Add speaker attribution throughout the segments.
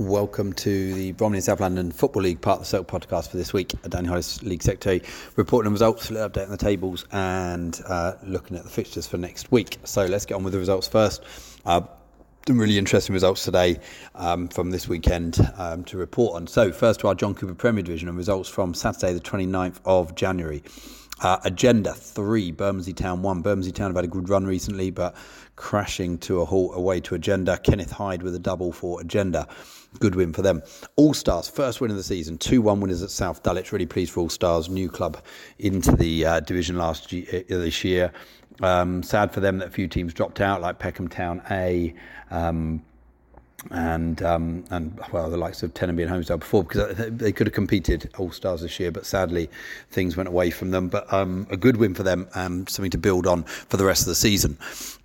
Speaker 1: Welcome to the Bromley and South London Football League part of the Selk podcast for this week. Danny Hollis, League Secretary, reporting the results, updating the tables, and uh, looking at the fixtures for next week. So let's get on with the results first. Uh, some really interesting results today um, from this weekend um, to report on. So, first to our John Cooper Premier Division and results from Saturday, the 29th of January. Uh, agenda three, Bermondsey Town one. Bermondsey Town have had a good run recently, but crashing to a halt away to Agenda. Kenneth Hyde with a double for Agenda. Good win for them. All Stars, first win of the season, 2 1 winners at South Dulwich. Really pleased for All Stars, new club into the uh, division last year, uh, this year. Um, sad for them that a few teams dropped out, like Peckham Town A. Um, and um, and well, the likes of Tenenby and Holmesdale before because they could have competed All Stars this year, but sadly things went away from them. But um, a good win for them, and something to build on for the rest of the season.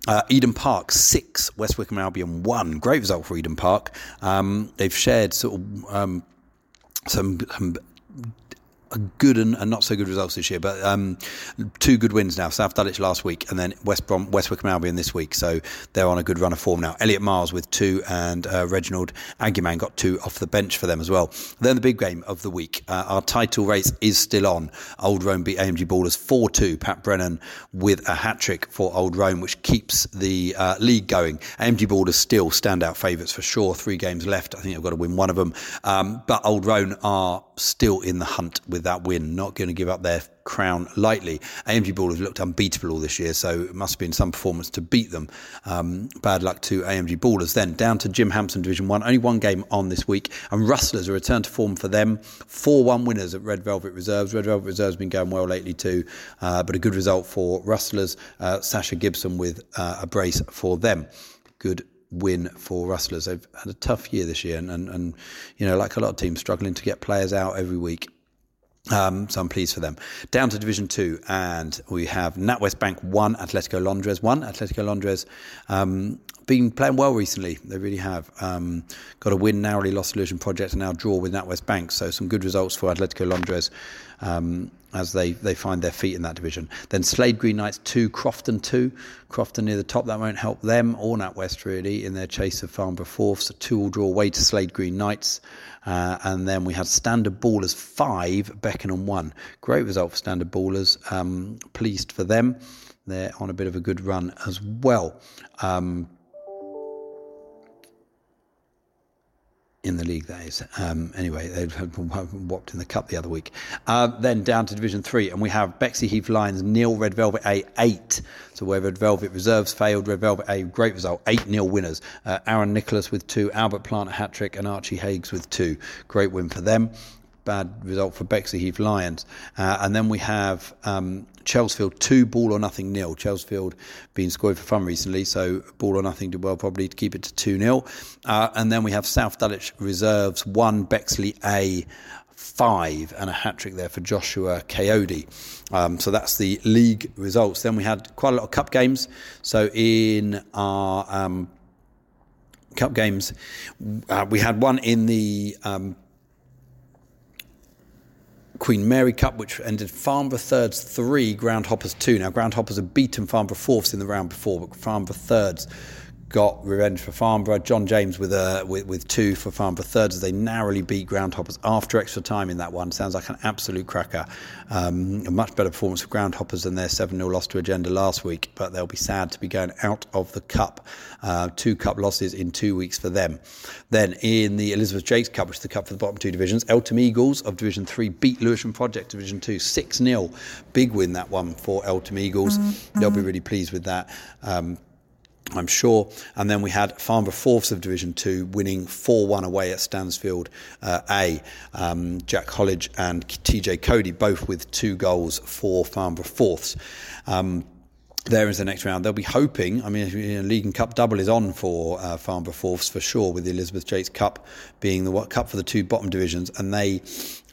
Speaker 1: Uh, Eden Park six, West Wickham Albion one. Great result for Eden Park. Um, they've shared sort of um, some, some good and, and, not so good results this year, but um, two good wins now. South Dulwich last week, and then West Brom, West Wickham Albion this week. So they're on a good run of form now. Elliot Miles with two, and uh, Reginald Aguiman got two off the bench for them as well. Then the big game of the week. Uh, our title race is still on. Old Roan beat AMG Ballers 4 2. Pat Brennan with a hat trick for Old Roan, which keeps the uh, league going. AMG Ballers still standout favourites for sure. Three games left. I think they've got to win one of them. Um, but Old Roan are still in the hunt with that win, not going to give up their crown lightly. AMG Ball looked unbeatable all this year, so it must have been some performance to beat them. Um, bad luck to AMG Ballers. Then down to Jim Hampson Division 1, only one game on this week, and Rustlers, a return to form for them. 4 1 winners at Red Velvet Reserves. Red Velvet Reserves have been going well lately too, uh, but a good result for Rustlers. Uh, Sasha Gibson with uh, a brace for them. Good win for Rustlers. They've had a tough year this year, and, and, and you know, like a lot of teams, struggling to get players out every week. Um, so I'm pleased for them. Down to Division Two, and we have NatWest Bank one, Atletico Londres one. Atletico Londres um, been playing well recently. They really have. Um, got a win, narrowly lost Illusion Project, and now draw with NatWest Bank. So some good results for Atletico Londres um, as they, they find their feet in that division. Then Slade Green Knights 2, Crofton 2. Crofton near the top, that won't help them or NatWest really in their chase of Farnborough fourths. So two will draw away to Slade Green Knights. Uh, and then we had Standard Ballers 5, Beckenham 1. Great result for Standard Ballers. Um, pleased for them. They're on a bit of a good run as well. Um, in the league, is. Um, anyway, they whopped in the cup the other week. Uh, then down to Division 3, and we have Bexley Heath Lions nil, Red Velvet A 8. So where Red Velvet reserves failed, Red Velvet A, great result, 8 nil winners. Uh, Aaron Nicholas with two, Albert Plant hat trick, and Archie Hagues with two. Great win for them bad result for Bexley Heath Lions. Uh, and then we have um, Chelsfield 2, ball or nothing nil. Chelsfield being scored for fun recently, so ball or nothing did well probably to keep it to 2 0. Uh, and then we have South Dulwich Reserves 1, Bexley A. Five and a hat trick there for Joshua Coyote. Um, so that's the league results. Then we had quite a lot of cup games. So in our um, cup games, uh, we had one in the um, Queen Mary Cup, which ended Farnborough Thirds 3, Groundhoppers 2. Now, Groundhoppers had beaten Farnborough Fourths in the round before, but Farnborough Thirds got revenge for Farnborough. John James with, a, with, with two for Farnborough thirds as they narrowly beat Groundhoppers after extra time in that one. Sounds like an absolute cracker. Um, a much better performance for Groundhoppers than their 7 0 loss to Agenda last week, but they'll be sad to be going out of the Cup. Uh, two Cup losses in two weeks for them. Then in the Elizabeth Jakes Cup, which is the Cup for the bottom two divisions, Eltham Eagles of Division 3 beat Lewisham Project Division 2 6 0. Big win that one for Eltham Eagles. Mm-hmm. They'll be really pleased with that. Um, I'm sure. And then we had Farnborough Fourths of Division Two winning 4 1 away at Stansfield uh, A. Um, Jack Hollidge and TJ Cody both with two goals for Farnborough Fourths. Um, there is the next round. They'll be hoping. I mean, you know, League and Cup double is on for uh, Farnborough Fourths for sure, with the Elizabeth Jakes Cup being the cup for the two bottom divisions, and they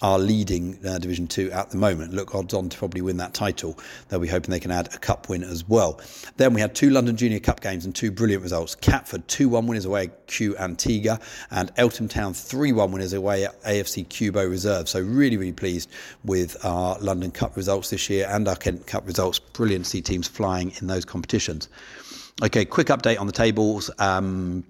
Speaker 1: are leading uh, Division 2 at the moment. Look odds on to probably win that title. They'll be hoping they can add a cup win as well. Then we had two London Junior Cup games and two brilliant results. Catford 2 1 winners away at Q Antigua, and Eltham Town 3 1 winners away at AFC Cubo Reserve. So, really, really pleased with our London Cup results this year and our Kent Cup results. Brilliant to see teams flying in those competitions. Okay, quick update on the tables. Um,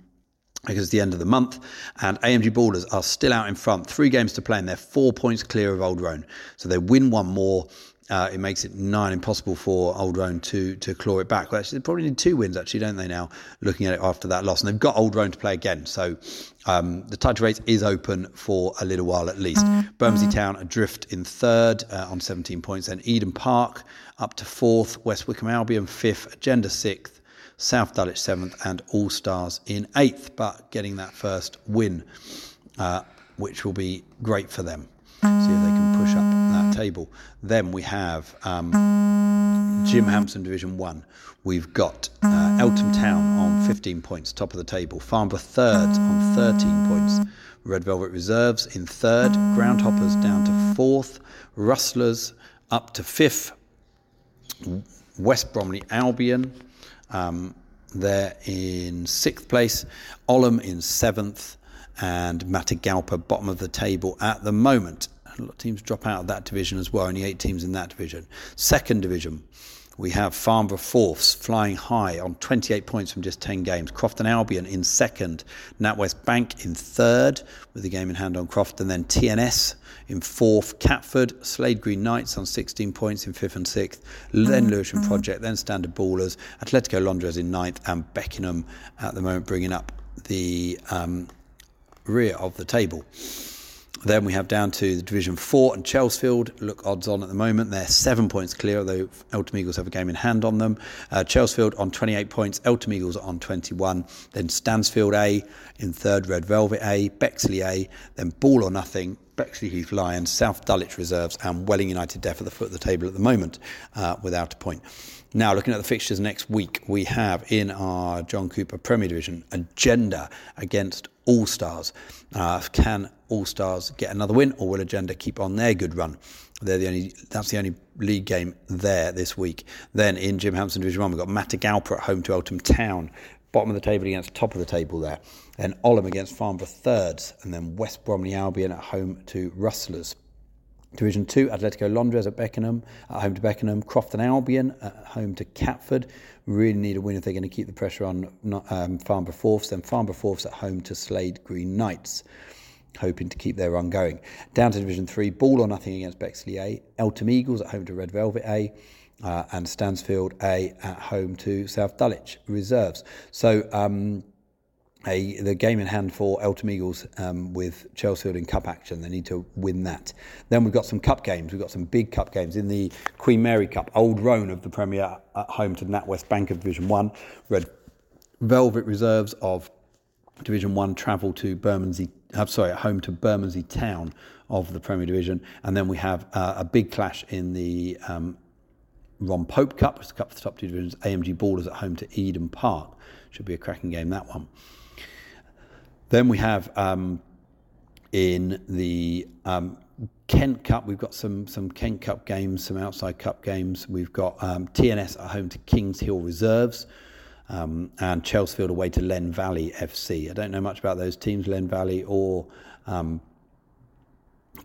Speaker 1: because it's the end of the month, and AMG Ballers are still out in front. Three games to play, and they're four points clear of Old Roan. So they win one more. Uh, it makes it nine impossible for Old Roan to to claw it back. Well, actually, they probably need two wins, actually, don't they? Now looking at it after that loss, and they've got Old Roan to play again. So um, the title race is open for a little while at least. Bermondsey Town adrift in third uh, on 17 points, then Eden Park up to fourth, West Wickham Albion fifth, Agenda sixth. South Dulwich seventh, and All Stars in eighth, but getting that first win, uh, which will be great for them. See if they can push up that table. Then we have um, Jim Hampson Division 1. We've got uh, Eltham Town on 15 points, top of the table. Farnborough third on 13 points. Red Velvet Reserves in third. Groundhoppers down to fourth. Rustlers up to fifth. West Bromley Albion um, they're in sixth place, Olam in seventh, and Matagalpa bottom of the table at the moment. A lot of teams drop out of that division as well, only eight teams in that division. Second division, we have Farnborough fourths flying high on 28 points from just 10 games. Crofton Albion in second. NatWest Bank in third with the game in hand on Crofton. And then TNS in fourth. Catford, Slade Green Knights on 16 points in fifth and sixth. Then Lewisham Project, then Standard Ballers. Atletico Londres in ninth. And Beckenham at the moment bringing up the um, rear of the table. Then we have down to the Division 4 and Chelsfield. Look odds on at the moment. They're seven points clear, although Eltham Eagles have a game in hand on them. Uh, Chelsfield on 28 points, Eltham Eagles on 21. Then Stansfield A in third, Red Velvet A, Bexley A, then Ball or Nothing, Bexley Heath Lions, South Dulwich Reserves, and Welling United Deaf at the foot of the table at the moment uh, without a point. Now, looking at the fixtures next week, we have in our John Cooper Premier Division Agenda against All Stars. Uh, can All Stars get another win, or will Agenda keep on their good run? They're the only. That's the only league game there this week. Then in Jim Hampson Division One, we've got Matagalpa at home to Eltham Town, bottom of the table against top of the table there. Then Olam against Farnborough thirds, and then West Bromley Albion at home to Rustlers. Division 2, Atletico Londres at Beckenham, at home to Beckenham. Crofton Albion at home to Catford. Really need a win if they're going to keep the pressure on um, Farnborough Fourths. Then Farnborough Fourths at home to Slade Green Knights, hoping to keep their run going. Down to Division 3, Ball or Nothing against Bexley A. Eltham Eagles at home to Red Velvet A. Uh, and Stansfield A at home to South Dulwich Reserves. So, um, a, the game in hand for Eltham Eagles um, with Chelsfield in cup action. They need to win that. Then we've got some cup games. We've got some big cup games in the Queen Mary Cup. Old Roan of the Premier at home to NatWest Bank of Division 1. Red Velvet Reserves of Division 1 travel to Bermondsey, uh, sorry, at home to Bermondsey Town of the Premier Division. And then we have uh, a big clash in the um, Ron Pope Cup, which is the cup for the top two divisions. AMG Ballers at home to Eden Park. Should be a cracking game, that one. Then we have um, in the um, Kent Cup, we've got some some Kent Cup games, some outside Cup games. We've got um, TNS at home to Kings Hill Reserves. Um, and Chelsfield away to Len Valley FC. I don't know much about those teams, Len Valley or um,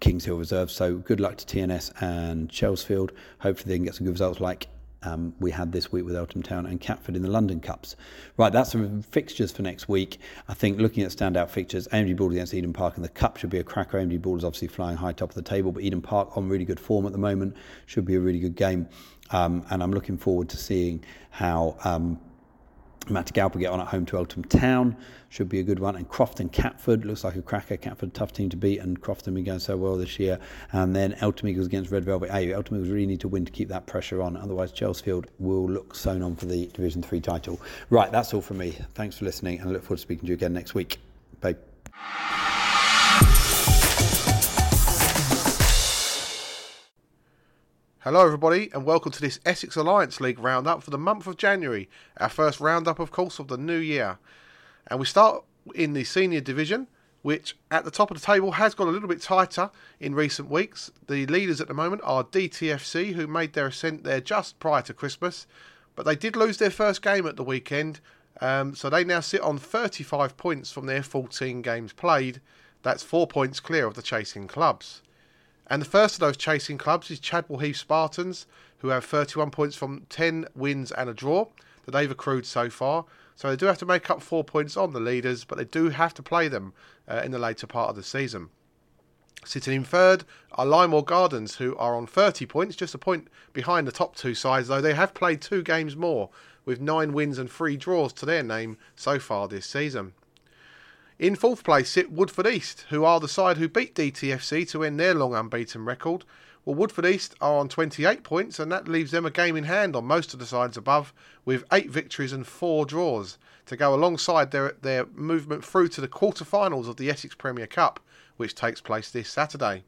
Speaker 1: Kings Hill Reserve. So good luck to TNS and Chelsfield. Hopefully they can get some good results like um, we had this week with Eltham Town and Catford in the London Cups. Right, that's some fixtures for next week. I think looking at standout fixtures, AMG Ball against Eden Park in the Cup should be a cracker. AMG Ball is obviously flying high top of the table, but Eden Park on really good form at the moment should be a really good game. Um, and I'm looking forward to seeing how um, Matagalpa get on at home to Eltham Town. Should be a good one. And Crofton Catford looks like a cracker. Catford, tough team to beat, and Crofton been going so well this year. And then Eltham Eagles against Red Velvet A. Eltham Eagles really need to win to keep that pressure on. Otherwise, Chelsfield will look sewn on for the Division 3 title. Right, that's all from me. Thanks for listening, and I look forward to speaking to you again next week. Bye.
Speaker 2: Hello, everybody, and welcome to this Essex Alliance League roundup for the month of January. Our first roundup, of course, of the new year. And we start in the senior division which at the top of the table has got a little bit tighter in recent weeks. The leaders at the moment are DTFC, who made their ascent there just prior to Christmas, but they did lose their first game at the weekend, um, so they now sit on 35 points from their 14 games played. That's four points clear of the chasing clubs. And the first of those chasing clubs is Chadwell Heath Spartans, who have 31 points from 10 wins and a draw that they've accrued so far. So they do have to make up four points on the leaders, but they do have to play them uh, in the later part of the season. Sitting in third are Lymore Gardens, who are on 30 points, just a point behind the top two sides, though they have played two games more, with nine wins and three draws to their name so far this season. In fourth place sit Woodford East, who are the side who beat DTFC to end their long unbeaten record. Well, Woodford East are on 28 points, and that leaves them a game in hand on most of the sides above, with eight victories and four draws to go alongside their, their movement through to the quarter-finals of the Essex Premier Cup, which takes place this Saturday.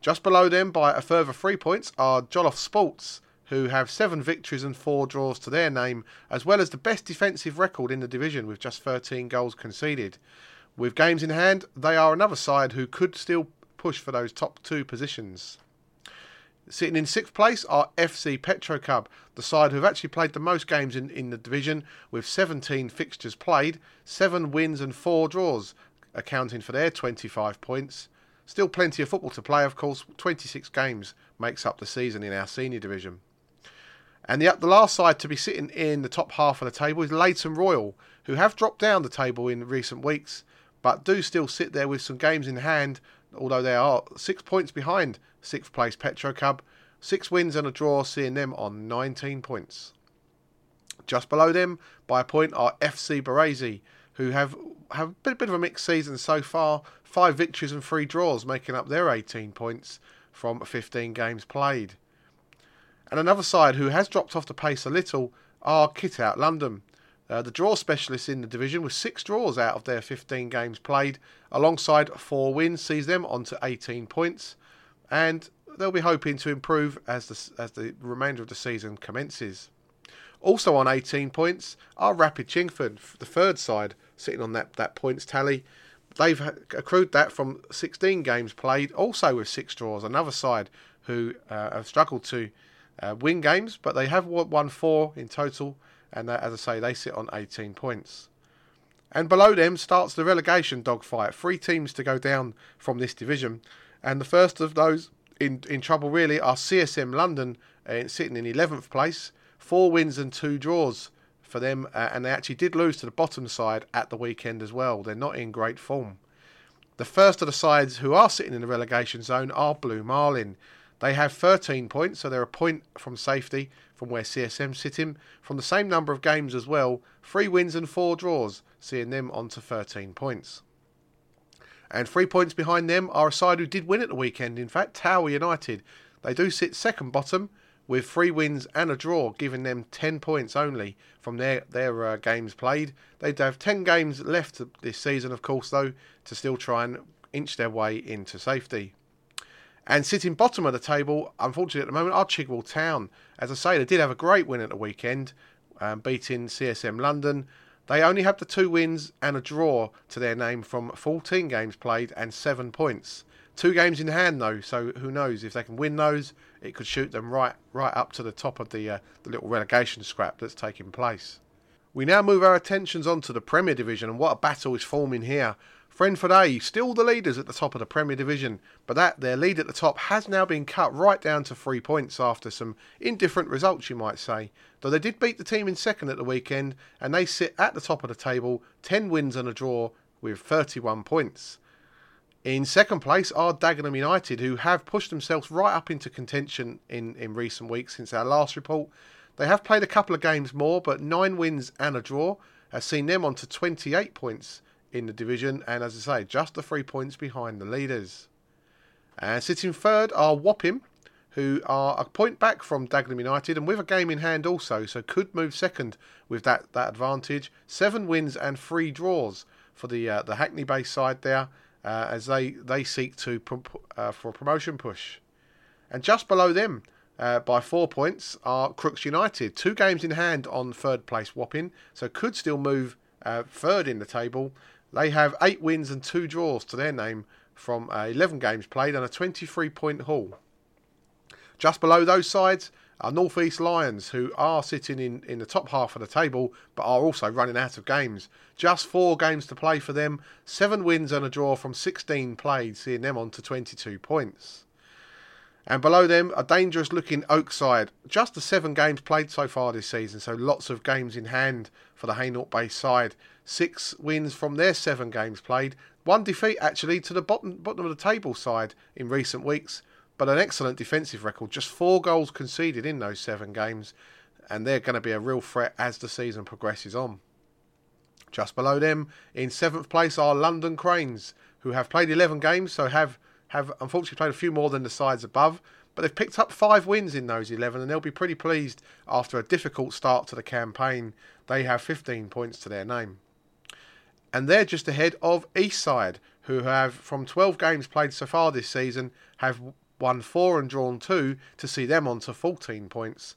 Speaker 2: Just below them, by a further three points, are Jollof Sports, who have seven victories and four draws to their name, as well as the best defensive record in the division with just 13 goals conceded. With games in hand, they are another side who could still push for those top two positions. Sitting in sixth place are FC Petrocub, the side who have actually played the most games in, in the division, with 17 fixtures played, 7 wins and 4 draws, accounting for their 25 points. Still plenty of football to play, of course, 26 games makes up the season in our senior division. And the, the last side to be sitting in the top half of the table is Leyton Royal, who have dropped down the table in recent weeks, but do still sit there with some games in hand, although they are six points behind sixth place Petrocub, six wins and a draw, seeing them on 19 points. Just below them, by a point, are FC Baresi, who have have a bit, bit of a mixed season so far. Five victories and three draws, making up their 18 points from 15 games played. And another side who has dropped off the pace a little are Kit Out London. Uh, the draw specialists in the division with six draws out of their 15 games played, alongside four wins, sees them on to 18 points, and they'll be hoping to improve as the, as the remainder of the season commences. Also on 18 points are Rapid Chingford, the third side, sitting on that, that points tally. They've accrued that from 16 games played, also with six draws. Another side who uh, have struggled to uh, win games, but they have won four in total, and uh, as I say, they sit on 18 points. And below them starts the relegation dogfight. Three teams to go down from this division, and the first of those in in trouble really are CSM London, uh, sitting in 11th place, four wins and two draws for them, uh, and they actually did lose to the bottom side at the weekend as well. They're not in great form. The first of the sides who are sitting in the relegation zone are Blue Marlin. They have 13 points, so they're a point from safety from where CSM sit in. From the same number of games as well, three wins and four draws, seeing them on to 13 points. And three points behind them are a side who did win at the weekend, in fact, Tower United. They do sit second bottom with three wins and a draw, giving them 10 points only from their, their uh, games played. They'd have 10 games left this season, of course, though, to still try and inch their way into safety. And sitting bottom of the table, unfortunately at the moment, are Chigwell Town. As I say, they did have a great win at the weekend, um, beating CSM London. They only have the two wins and a draw to their name from 14 games played and seven points. Two games in hand though, so who knows if they can win those, it could shoot them right right up to the top of the uh, the little relegation scrap that's taking place. We now move our attentions on to the Premier Division and what a battle is forming here. Frenford A still the leaders at the top of the Premier Division, but that their lead at the top has now been cut right down to three points after some indifferent results, you might say. Though they did beat the team in second at the weekend, and they sit at the top of the table, 10 wins and a draw with 31 points. In second place are Dagenham United, who have pushed themselves right up into contention in, in recent weeks since our last report. They have played a couple of games more, but nine wins and a draw has seen them on to 28 points in the division, and as I say, just the three points behind the leaders. And sitting third are Wapping, who are a point back from Dagenham United and with a game in hand also, so could move second with that, that advantage. Seven wins and three draws for the uh, the Hackney based side there uh, as they, they seek to uh, for a promotion push. And just below them, uh, by four points, are Crooks United. Two games in hand on third place Wapping, so could still move uh, third in the table They have eight wins and two draws to their name from uh, 11 games played and a 23 point haul. Just below those sides are North East Lions, who are sitting in, in the top half of the table but are also running out of games. Just four games to play for them, seven wins and a draw from 16 played, seeing them on to 22 points. And below them, a dangerous looking Oak side. Just the seven games played so far this season, so lots of games in hand for the Hainault based side. Six wins from their seven games played. One defeat actually to the bottom bottom of the table side in recent weeks, but an excellent defensive record. Just four goals conceded in those seven games, and they're going to be a real threat as the season progresses on. Just below them, in seventh place, are London Cranes, who have played 11 games, so have have unfortunately played a few more than the sides above, but they've picked up five wins in those 11 and they'll be pretty pleased after a difficult start to the campaign. They have 15 points to their name. And they're just ahead of Eastside, who have, from 12 games played so far this season, have won four and drawn two to see them on to 14 points,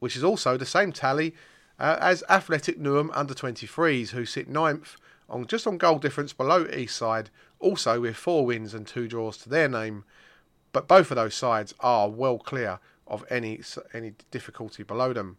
Speaker 2: which is also the same tally uh, as Athletic Newham under 23s, who sit ninth on just on goal difference below Eastside also with four wins and two draws to their name. But both of those sides are well clear of any any difficulty below them.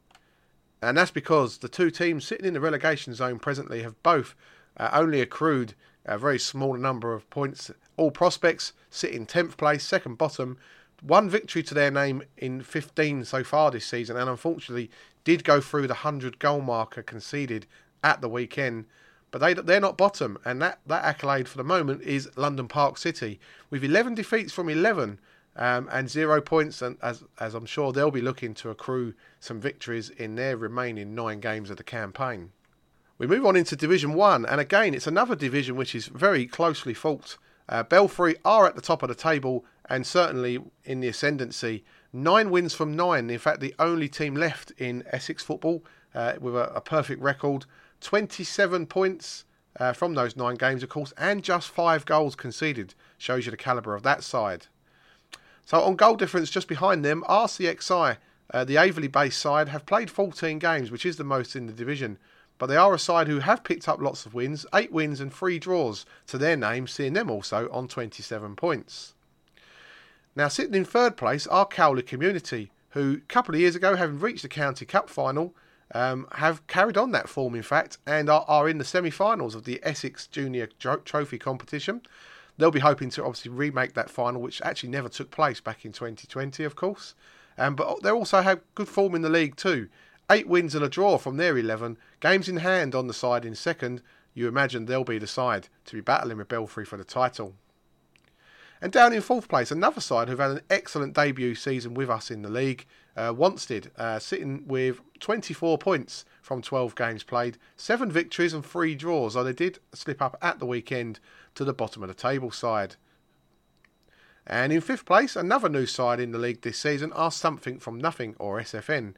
Speaker 2: And that's because the two teams sitting in the relegation zone presently have both uh, only accrued a very small number of points. All prospects sit in 10th place, second bottom. One victory to their name in 15 so far this season, and unfortunately did go through the 100 goal marker conceded at the weekend. But they they're not bottom, and that, that accolade for the moment is London Park City with 11 defeats from 11 um, and zero points. And as as I'm sure they'll be looking to accrue some victories in their remaining nine games of the campaign. We move on into Division One, and again it's another division which is very closely fought. Uh, Belfry are at the top of the table and certainly in the ascendancy. Nine wins from nine. In fact, the only team left in Essex football uh, with a, a perfect record. 27 points uh, from those nine games, of course, and just five goals conceded. Shows you the calibre of that side. So on goal difference, just behind them, RCXI, uh, the Aveley-based side, have played 14 games, which is the most in the division. But they are a side who have picked up lots of wins, eight wins and three draws to their name, seeing them also on 27 points. Now, sitting in third place are Cowley Community, who a couple of years ago, having reached the County Cup final, um, have carried on that form, in fact, and are, are in the semi finals of the Essex Junior Trophy competition. They'll be hoping to obviously remake that final, which actually never took place back in 2020, of course. Um, but they also have good form in the league, too. Eight wins and a draw from their 11. Games in hand on the side in second. You imagine they'll be the side to be battling with Belfry for the title. And down in fourth place, another side who've had an excellent debut season with us in the league, uh, Wanstead, uh, sitting with 24 points from 12 games played, seven victories and three draws, though they did slip up at the weekend to the bottom of the table side. And in fifth place, another new side in the league this season are Something from Nothing, or SFN.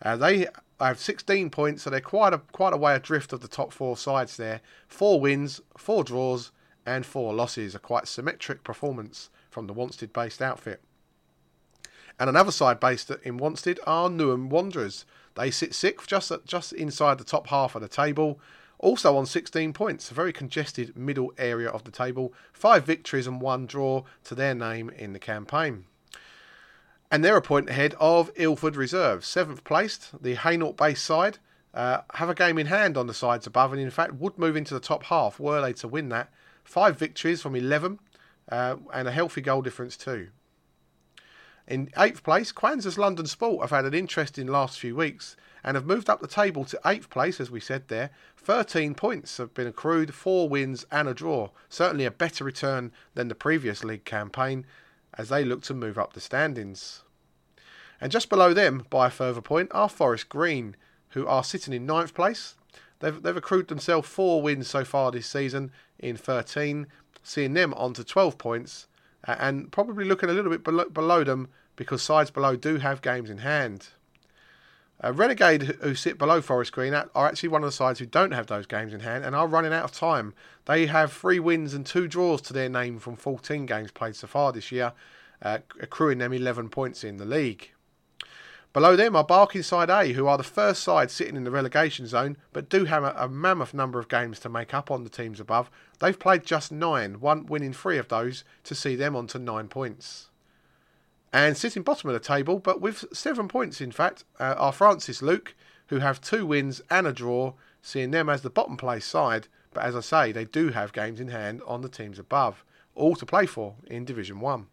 Speaker 2: Uh, they have 16 points, so they're quite a quite a way adrift of the top four sides there. Four wins, four draws, and four losses. A quite symmetric performance from the Wanstead-based outfit. And another side based in Wanstead are Newham Wanderers. They sit sixth, just just inside the top half of the table. Also on 16 points, a very congested middle area of the table. Five victories and one draw to their name in the campaign. And they're a point ahead of Ilford Reserve, seventh placed. The Hainault based side uh, have a game in hand on the sides above, and in fact would move into the top half were they to win that. Five victories from 11, uh, and a healthy goal difference too. In eighth place, Quans's London Sport have had an interesting last few weeks and have moved up the table to eighth place, as we said there. 13 points have been accrued, four wins and a draw. Certainly a better return than the previous league campaign as they look to move up the standings. And just below them, by a further point, are Forest Green, who are sitting in ninth place. They've, they've accrued themselves four wins so far this season in 13, seeing them on to 12 points and probably looking a little bit below, below them because sides below do have games in hand. Uh, Renegade, who sit below Forest Green, are actually one of the sides who don't have those games in hand and are running out of time. They have three wins and two draws to their name from 14 games played so far this year, uh, accruing them 11 points in the league. Below them are Barkingside A, who are the first side sitting in the relegation zone, but do have a, a, mammoth number of games to make up on the teams above. They've played just nine, one winning three of those to see them on to nine points. And sitting bottom of the table, but with seven points in fact, uh, are Francis Luke, who have two wins and a draw, seeing them as the bottom place side. But as I say, they do have games in hand on the teams above, all to play for in Division 1.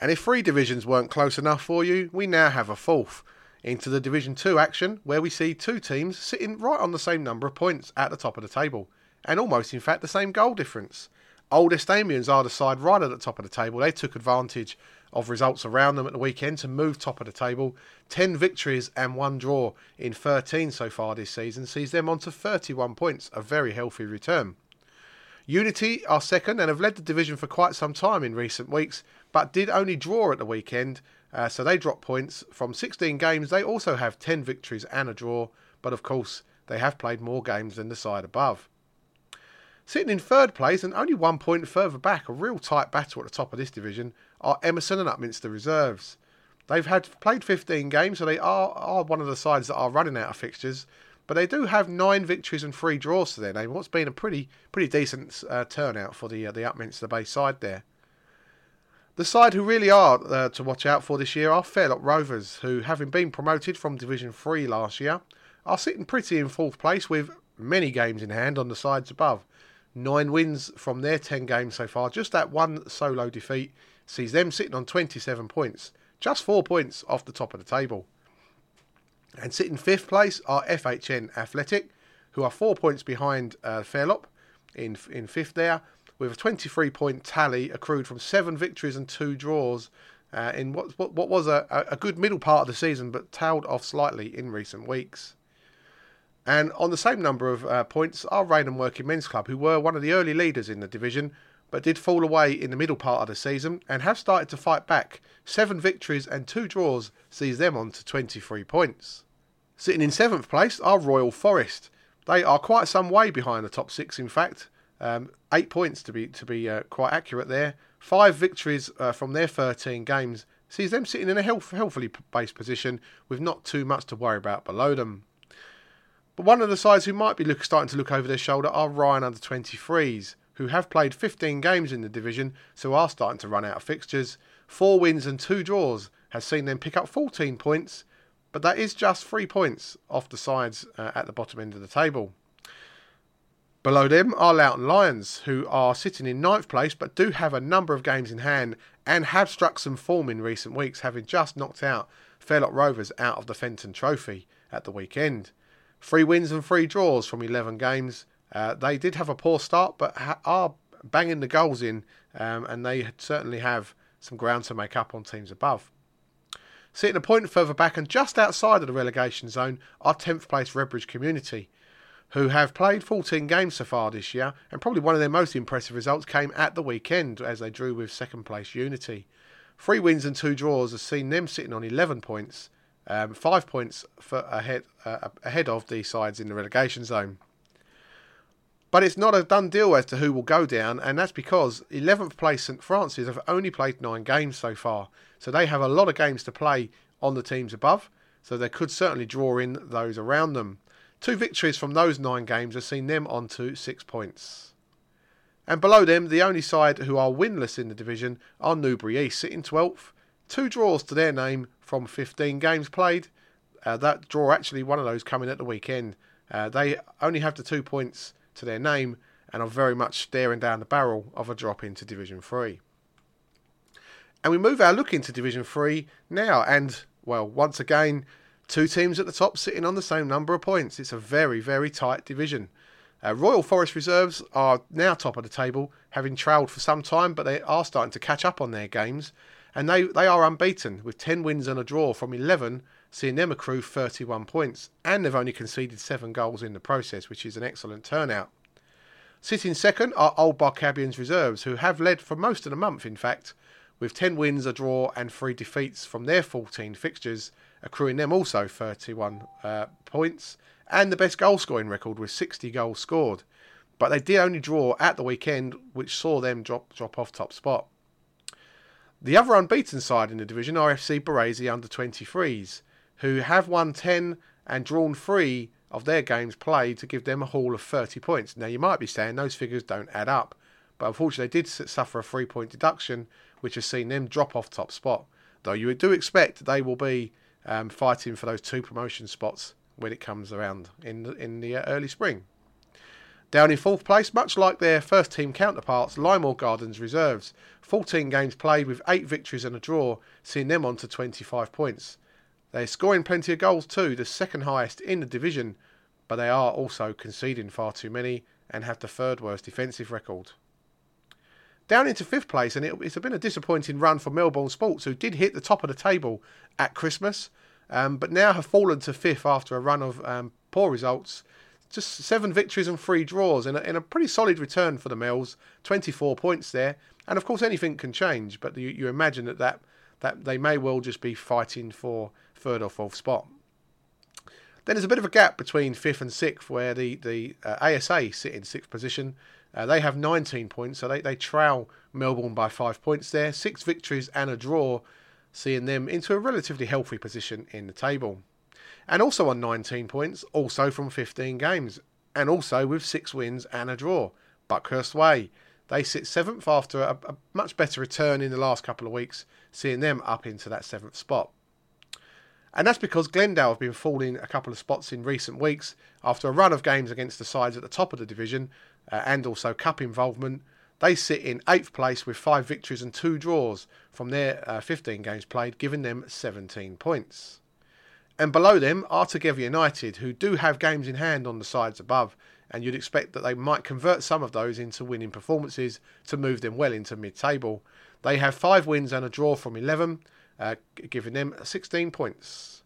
Speaker 2: And if three divisions weren't close enough for you, we now have a fourth. Into the Division 2 action, where we see two teams sitting right on the same number of points at the top of the table, and almost, in fact, the same goal difference. Old Esthameians are the side right at the top of the table. They took advantage of results around them at the weekend to move top of the table. 10 victories and one draw in 13 so far this season sees them on to 31 points, a very healthy return. Unity are second and have led the division for quite some time in recent weeks, but did only draw at the weekend, uh, so they drop points. From 16 games, they also have 10 victories and a draw, but of course, they have played more games than the side above. Sitting in third place and only one point further back, a real tight battle at the top of this division, are Emerson and Upminster Reserves. They've had played 15 games, so they are, are one of the sides that are running out of fixtures, but they do have nine victories and three draws to their name. What's been a pretty pretty decent uh, turnout for the uh, the Upminster Bay side there. The side who really are uh, to watch out for this year are Fairlop Rovers, who, having been promoted from Division 3 last year, are sitting pretty in fourth place with many games in hand on the sides above. Nine wins from their 10 games so far. Just that one solo defeat sees them sitting on 27 points, just four points off the top of the table. And sitting fifth place are FHN Athletic, who are four points behind uh, Fairlop in in fifth there, with a 23 point tally accrued from seven victories and two draws uh, in what, what, what was a, a good middle part of the season, but tailed off slightly in recent weeks. And on the same number of uh, points are Rainham Working Men's Club, who were one of the early leaders in the division, but did fall away in the middle part of the season and have started to fight back. Seven victories and two draws sees them on to 23 points. Sitting in seventh place are Royal Forest. They are quite some way behind the top six, in fact. Um, eight points to be to be uh, quite accurate there. Five victories uh, from their 13 games sees them sitting in a health, healthily based position with not too much to worry about below them. But one of the sides who might be look, starting to look over their shoulder are Ryan under 23s who have played 15 games in the division, so are starting to run out of fixtures. Four wins and two draws has seen them pick up 14 points, but that is just three points off the sides uh, at the bottom end of the table. Below them are Loughton Lions, who are sitting in ninth place but do have a number of games in hand and have struck some form in recent weeks, having just knocked out Fairlop Rovers out of the Fenton Trophy at the weekend. Three wins and three draws from 11 games, uh, they did have a poor start, but ha- are banging the goals in, um, and they certainly have some ground to make up on teams above. Sitting a point further back and just outside of the relegation zone are 10th place Redbridge Community, who have played 14 games so far this year, and probably one of their most impressive results came at the weekend as they drew with second place Unity. Three wins and two draws have seen them sitting on 11 points, um, five points ahead, uh, ahead of the sides in the relegation zone. But it's not a done deal as to who will go down, and that's because 11th place St Francis have only played nine games so far. So they have a lot of games to play on the teams above, so they could certainly draw in those around them. Two victories from those nine games have seen them on to six points. And below them, the only side who are winless in the division are Newbury East, sitting 12th. Two draws to their name from 15 games played. Uh, that draw, actually, one of those coming at the weekend. Uh, they only have the two points to their name and are very much staring down the barrel of a drop into Division 3. And we move our look into Division 3 now, and, well, once again, two teams at the top sitting on the same number of points. It's a very, very tight division. Uh, Royal Forest Reserves are now top of the table, having trailed for some time, but they are starting to catch up on their games. And they, they are unbeaten, with 10 wins and a draw from 11 seeing them accrue 31 points, and they've only conceded 7 goals in the process, which is an excellent turnout. Sitting second are Old Barcabians Reserves, who have led for most of the month, in fact, with 10 wins, a draw, and 3 defeats from their 14 fixtures, accruing them also 31 uh, points, and the best goal scoring record with 60 goals scored. But they did only draw at the weekend, which saw them drop, drop off top spot. The other unbeaten side in the division are FC Baresi under 23s, who have won 10 and drawn 3 of their games played to give them a haul of 30 points. Now, you might be saying those figures don't add up, but unfortunately, they did suffer a three point deduction, which has seen them drop off top spot. Though you do expect they will be um, fighting for those two promotion spots when it comes around in the, in the uh, early spring. Down in fourth place, much like their first team counterparts, Lymore Gardens reserves. 14 games played with 8 victories and a draw, seeing them on to 25 points. They're scoring plenty of goals too, the second highest in the division, but they are also conceding far too many and have the third worst defensive record. Down into fifth place, and it, it's been a disappointing run for Melbourne Sports, who did hit the top of the table at Christmas, um, but now have fallen to fifth after a run of um, poor results just seven victories and three draws in a, in a pretty solid return for the Mills. 24 points there. And of course, anything can change, but you, you imagine that, that, that they may well just be fighting for third or fourth spot. Then there's a bit of a gap between fifth and sixth, where the, the uh, ASA sit in sixth position. Uh, they have 19 points, so they, they trail Melbourne by five points there. Six victories and a draw, seeing them into a relatively healthy position in the table and also on 19 points, also from 15 games, and also with six wins and a draw. Buckhurst Way. They sit seventh after a, a much better return in the last couple of weeks, seeing them up into that seventh spot. And that's because Glendale have been falling a couple of spots in recent weeks after a run of games against the sides at the top of the division uh, and also cup involvement. They sit in eighth place with five victories and two draws from their uh, 15 games played, giving them 17 points. And below them are Together United, who do have games in hand on the sides above, and you'd expect that they might convert some of those into winning performances to move them well into mid table. They have five wins and a draw from 11, uh, giving them 16 points.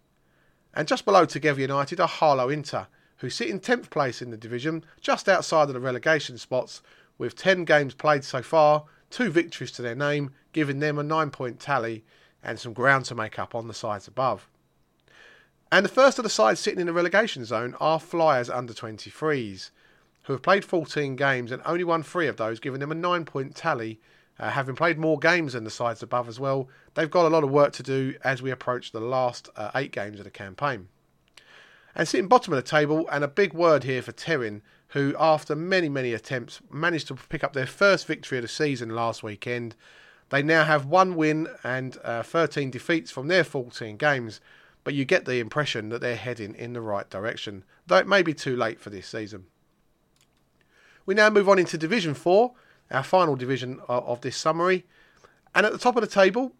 Speaker 2: And just below Together United are Harlow Inter, who sit in 10th place in the division, just outside of the relegation spots, with 10 games played so far, two victories to their name, giving them a 9 point tally and some ground to make up on the sides above. And the first of the sides sitting in the relegation zone are Flyers under 23s, who have played 14 games and only won three of those, giving them a nine point tally. Uh, having played more games than the sides above as well, they've got a lot of work to do as we approach the last uh, eight games of the campaign. And sitting bottom of the table, and a big word here for Terrin, who, after many, many attempts, managed to pick up their first victory of the season last weekend. They now have one win and uh, 13 defeats from their 14 games, but you get the impression that they're heading in the right direction, though it may be too late for this season. We now move on into Division 4, our final division of this summary. And at the top of the table,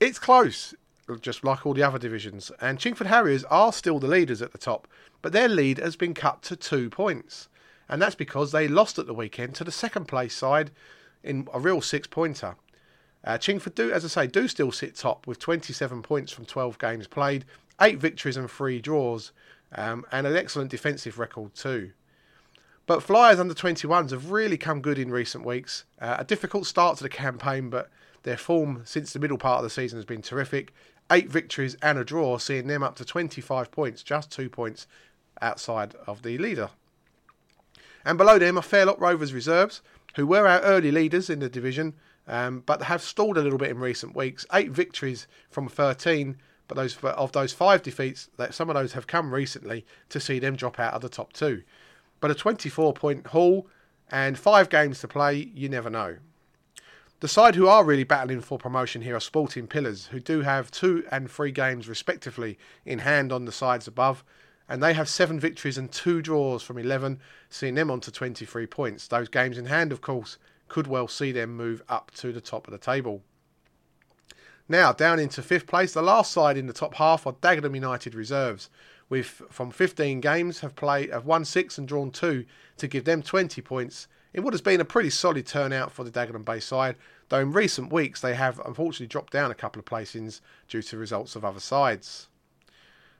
Speaker 2: it's close, just like all the other divisions. And Chingford Harriers are still the leaders at the top, but their lead has been cut to two points. And that's because they lost at the weekend to the second place side in a real six pointer. Uh, Chingford do, as I say, do still sit top with 27 points from 12 games played, eight victories and three draws, um, and an excellent defensive record too. But Flyers under 21s have really come good in recent weeks. Uh, a difficult start to the campaign, but their form since the middle part of the season has been terrific. Eight victories and a draw, seeing them up to 25 points, just two points outside of the leader. And below them are Fairlop Rovers reserves, who were our early leaders in the division, um, but have stalled a little bit in recent weeks. Eight victories from 13, but those of those five defeats, that some of those have come recently to see them drop out of the top two. But a 24 point haul and five games to play, you never know. The side who are really battling for promotion here are Sporting Pillars, who do have two and three games respectively in hand on the sides above, and they have seven victories and two draws from 11, seeing them on to 23 points. Those games in hand, of course, could well see them move up to the top of the table. Now, down into fifth place, the last side in the top half are Dagenham United reserves, with from 15 games have played have won six and drawn two to give them 20 points in what has been a pretty solid turnout for the Dagenham Bay side. Though in recent weeks they have unfortunately dropped down a couple of placings due to results of other sides.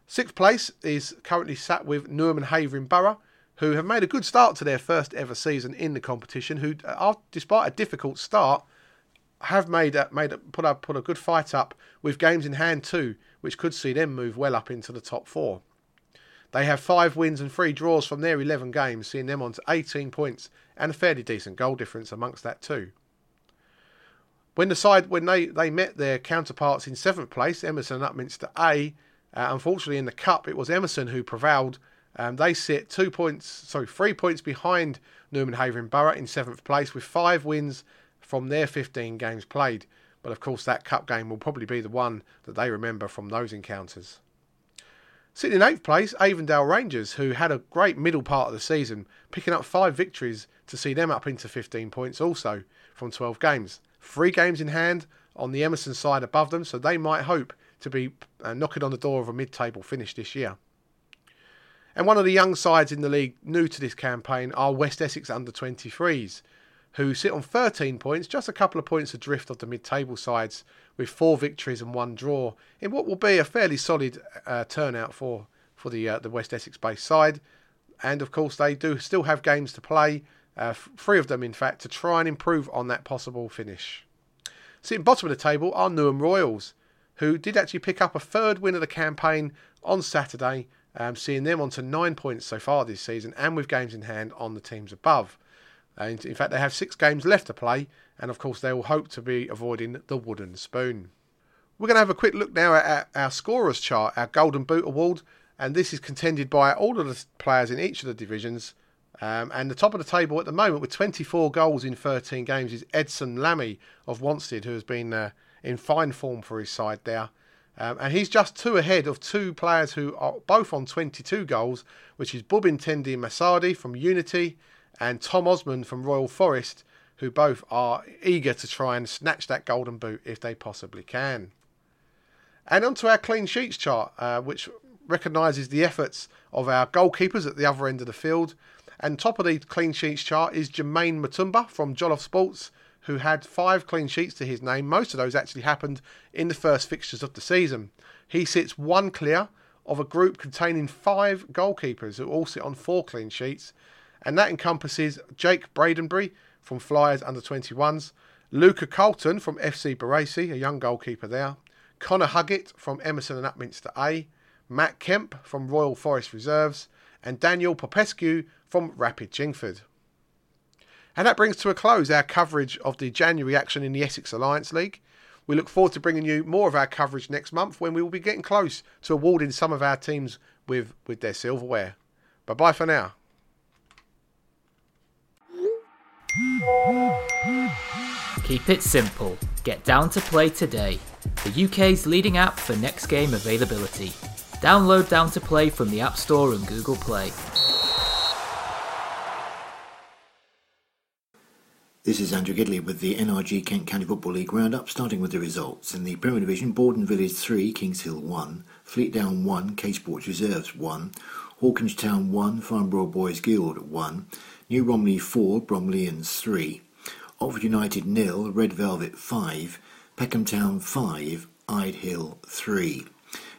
Speaker 2: Sixth place is currently sat with Newham and Havering Borough, who have made a good start to their first ever season in the competition. Who, uh, are, despite a difficult start, have made a, made a, put a put a good fight up with games in hand too, which could see them move well up into the top four. They have five wins and three draws from their 11 games, seeing them on to 18 points and a fairly decent goal difference amongst that too. When the side when they, they met their counterparts in seventh place, Emerson and Upminster A, Uh, unfortunately, in the cup, it was Emerson who prevailed. Um, they sit two points, sorry, three points behind Newman Haven Borough in seventh place with five wins from their 15 games played. But of course, that cup game will probably be the one that they remember from those encounters. Sitting in eighth place, Avondale Rangers, who had a great middle part of the season, picking up five victories to see them up into 15 points also from 12 games. Three games in hand on the Emerson side above them, so they might hope to be uh, knocking on the door of a mid table finish this year. And one of the young sides in the league new to this campaign are West Essex under 23s, who sit on 13 points, just a couple of points adrift of the mid table sides, with four victories and one draw, in what will be a fairly solid uh, turnout for, for the, uh, the West Essex based side. And of course, they do still have games to play, uh, three of them in fact, to try and improve on that possible finish. Sitting bottom of the table are Newham Royals, who did actually pick up a third win of the campaign on Saturday um, seeing them on to nine points so far this season and with games in hand on the teams above. And in fact, they have six games left to play, and of course, they will hope to be avoiding the wooden spoon. We're going to have a quick look now at our scorers chart, our Golden Boot Award, and this is contended by all of the players in each of the divisions. Um, and the top of the table at the moment with 24 goals in 13 games is Edson Lammy of Wanstead, who has been uh, in fine form for his side there. Um, and he's just two ahead of two players who are both on 22 goals, which is Bubin Tendi Masadi from Unity and Tom Osmond from Royal Forest, who both are eager to try and snatch that golden boot if they possibly can. And onto our clean sheets chart, uh, which recognises the efforts of our goalkeepers at the other end of the field. And top of the clean sheets chart is Jermaine Matumba from Jollof Sports, who had five clean sheets to his name. Most of those actually happened in the first fixtures of the season. He sits one clear of a group containing five goalkeepers who all sit on four clean sheets, and that encompasses Jake Bradenbury from Flyers under 21s, Luca Colton from FC Barassi, a young goalkeeper there, Connor Huggett from Emerson and Upminster A, Matt Kemp from Royal Forest Reserves, and Daniel Popescu from Rapid Chingford. And that brings to a close our coverage of the January action in the Essex Alliance League. We look forward to bringing you more of our coverage next month when we will be getting close to awarding some of our teams with, with their silverware. Bye bye for now.
Speaker 3: Keep it simple. Get down to play today. The UK's leading app for next game availability. Download Down to Play from the App Store and Google Play.
Speaker 4: This is Andrew Gidley with the NRG Kent County Football League roundup, starting with the results. In the Premier Division, Borden Village 3, Kings Hill 1, Fleet Down 1, K Reserves 1, Hawkinge Town 1, Farnborough Boys Guild 1, New Romney 4, Bromleyans 3, Oxford United nil, Red Velvet 5, Peckham Town 5, Ide Hill 3,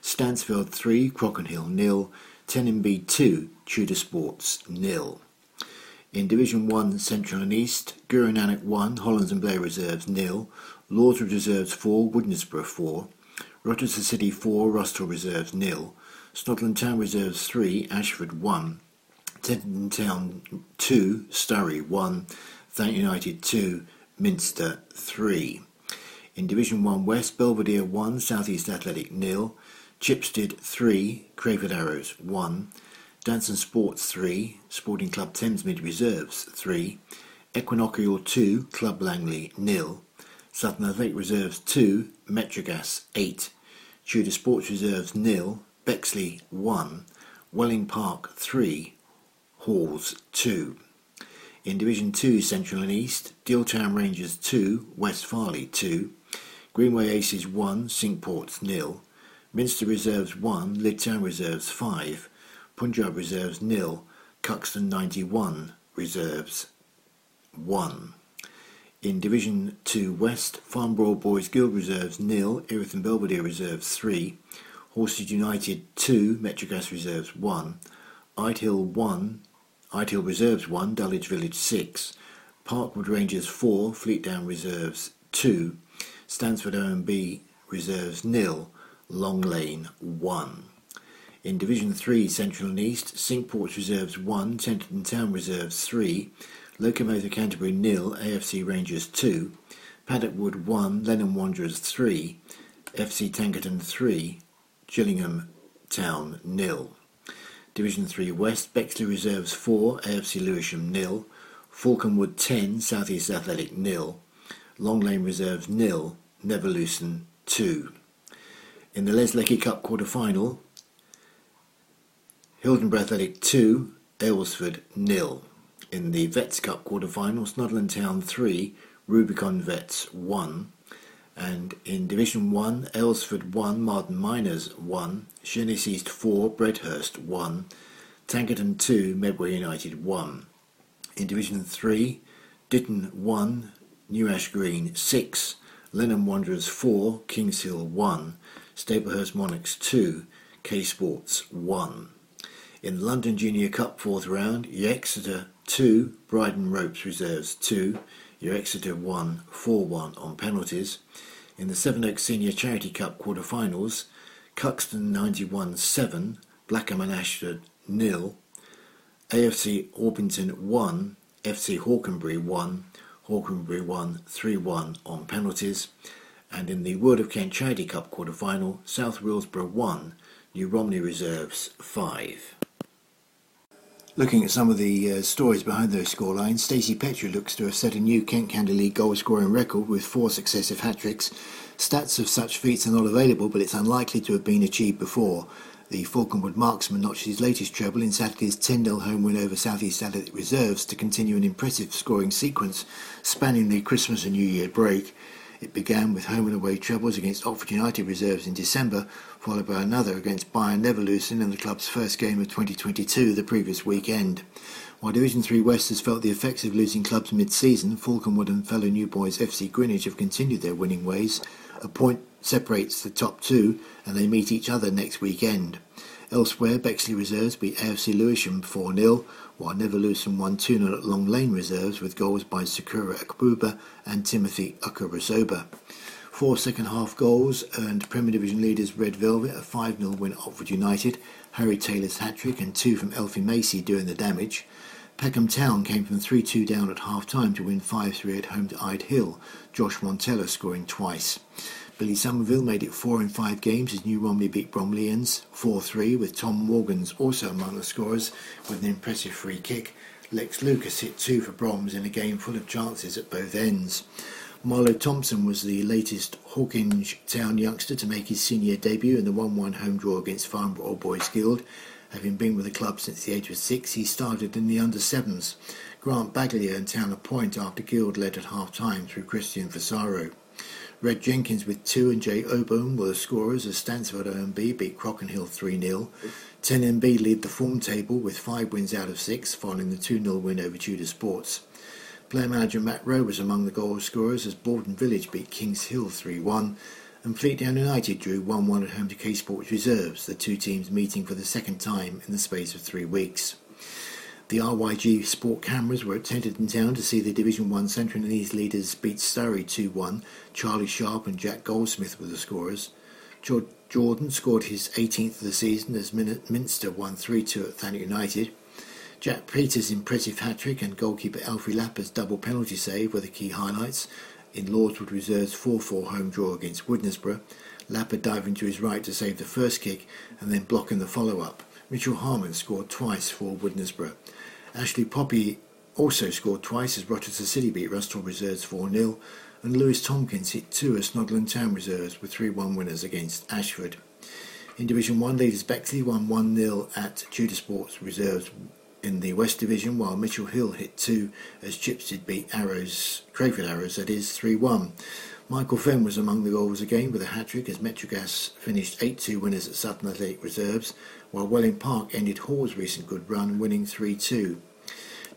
Speaker 4: Stansfeld 3, Crockenhill nil, Tenenby 2, Tudor Sports nil. In Division 1 Central and East, Guru Nanak 1, Hollands and Blair Reserves nil, Lordswood Reserves 4, Woodnesborough 4, Rochester City 4, Rusthall Reserves nil, Snodland Town Reserves 3, Ashford 1, Tenterden Town 2, Sturry 1, Thanet United 2, Minster 3. In Division 1 West, Belvedere 1, South East Athletic nil, Chipstead 3, Crayford Arrows 1, Danson Sports 3, Sporting Club Thamesmead Reserves 3, Equinoctial 2, Club Langley nil, Sutton Athletic Reserves 2, Metrogas 8, Tudor Sports Reserves nil, Bexley 1, Welling Park 3, Halls 2. In Division 2 Central and East, Dealtown Rangers 2, West Farleigh 2, Greenway Aces 1, Cinque Ports nil, Minster Reserves 1, Lydd Town Reserves 5, Punjab reserves nil, Cuxton 91 reserves 1. In Division 2 West, Farnborough Boys Guild reserves nil, Erith and Belvedere reserves 3, Horsted United 2, Metrogas reserves 1, Idehill 1, Idehill reserves 1, Dulwich Village 6, Parkwood Rangers 4, Fleetdown reserves 2, Stansfeld O&B reserves nil, Long Lane 1. In Division 3 Central and East, Cinque Ports Reserves 1, Tenterden Town Reserves 3, Locomotive Canterbury nil, AFC Rangers 2, Paddock Wood 1, Lenham Wanderers 3, FC Tankerton 3, Gillingham Town nil. Division 3 West, Bexley Reserves 4, AFC Lewisham nil. Falconwood 10, South East Athletic nil. Long Lane Reserves nil, Neverluson 2. In the Les Leckie Cup quarter final, Hildenborough Athletic 2, Aylesford nil. In the Vets Cup quarter final, Snodland Town 3, Rubicon Vets 1. And in Division 1, Aylesford 1, Marden Miners 1, Sheerness East 4, Bredhurst 1, Tankerton 2, Medway United 1. In Division 3, Ditton 1, New Ash Green 6, Lenham Wanderers 4, Kings Hill 1, Staplehurst Monarchs 2, K Sports 1. In London Junior Cup fourth round, Exeter 2, Bridon Ropes Reserves 2, Exeter 1, 4 1 on penalties. In the Sevenoaks Senior Charity Cup quarter-finals, Cuxton 91-7, Blackham and Ashford nil, AFC Orpington 1, FC Hawkenbury 1, Hawkenbury 1 3-1 on penalties, and in the Weald of Kent Charity Cup quarter-final, South Willesborough 1, New Romney Reserves 5. Looking at some of the uh, stories behind those scorelines, Stacey Petrie looks to have set a new Kent County League goal scoring record with four successive hat tricks. Stats of such feats are not available, but it's unlikely to have been achieved before. The Falconwood marksman notched his latest treble in Saturday's 10 0 home win over South East Athletic Reserves to continue an impressive scoring sequence spanning the Christmas and New Year break. It began with home and away troubles against Oxford United reserves in December, followed by another against Bayern Leverkusen in the club's first game of 2022 the previous weekend. While Division 3 West has felt the effects of losing clubs mid-season, Falconwood and fellow New Boys FC Greenwich have continued their winning ways. A point separates the top two, and they meet each other next weekend. Elsewhere, Bexley Reserves beat AFC Lewisham 4 0, while Neverluson won 2 0 at Long Lane Reserves with goals by Sakura Akububa and Timothy Ukarazoba. Four second half goals earned Premier Division leaders Red Velvet a 5 0 win at Oxford United, Harry Taylor's hat trick and two from Elfie Macy doing the damage. Peckham Town came from 3 2 down at half time to win 5 3 at home to Ide Hill, Josh Montella scoring twice. Billy Somerville made it four in five games as New Romney beat Bromleyans 4-3 with Tom Morgans also among the scorers with an impressive free kick. Lex Lucas hit two for Broms in a game full of chances at both ends. Marlow Thompson was the latest Hawkinge Town youngster to make his senior debut in the 1-1 home draw against Farnborough Old Boys Guild. Having been with the club since the age of six, he started in the under-sevens. Grant Bagley earned Town a point after Guild led at half-time through Christian Fasaro. Red Jenkins with two and Jay Oban were the scorers as Stansfeld O&B beat Crockenhill 3 0. 10MB lead the form table with five wins out of six following the 2 0 win over Tudor Sports. Player manager Matt Rowe was among the goal scorers as Borden Village beat Kings Hill 3 1 and Fleetdown United drew 1 1 at home to K Sports Reserves, the two teams meeting for the second time in the space of three weeks. The RYG Sport cameras were attended in Town to see the Division 1 Central and East leaders beat Sturry 2 1. Charlie Sharp and Jack Goldsmith were the scorers. Jordan scored his 18th of the season as Minster won 3 2 at Thanet United. Jack Peters' impressive hat trick and goalkeeper Alfie Lapper's double penalty save were the key highlights in Lordswood Reserve's 4 4 home draw against Woodnesborough. Lapper diving to his right to save the first kick and then blocking the follow up. Mitchell Harmon scored twice for Woodnesborough. Ashley Poppy also scored twice as Rochester City beat Rusthall Reserves 4 0, and Lewis Tompkins hit two as Snodland Town Reserves with 3 1 winners against Ashford. In Division 1, leaders Bexley won 1 0 at Tudor Sports Reserves in the West Division, while Mitchell Hill hit two as Chipstead beat Arrows, Crayford Arrows, that is 3 1. Michael Fenn was among the goals again with a hat trick as Metrogas finished 8 2 winners at Sutton Athletic Reserves, while Welling Park ended Hall's recent good run, winning 3 2.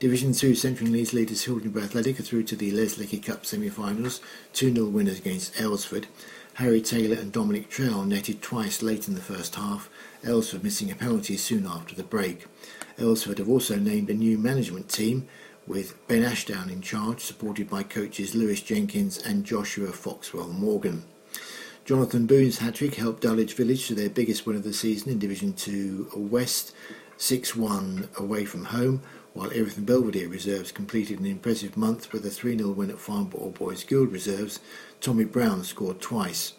Speaker 4: Division 2 Central Leeds leaders Hildenborough Athletic are through to the Les Leckie Cup semi-finals, 2-0 winners against Aylesford. Harry Taylor and Dominic Trell netted twice late in the first half, Aylesford missing a penalty soon after the break. Aylesford have also named a new management team with Ben Ashdown in charge, supported by coaches Lewis Jenkins and Joshua Foxwell Morgan. Jonathan Boone's hat-trick helped Dulwich Village to their biggest win of the season in Division 2 West, 6-1 away from home, while Erith Belvedere Reserves completed an impressive month with a 3 0 win at Farnborough Boys Guild Reserves, Tommy Brown scored twice.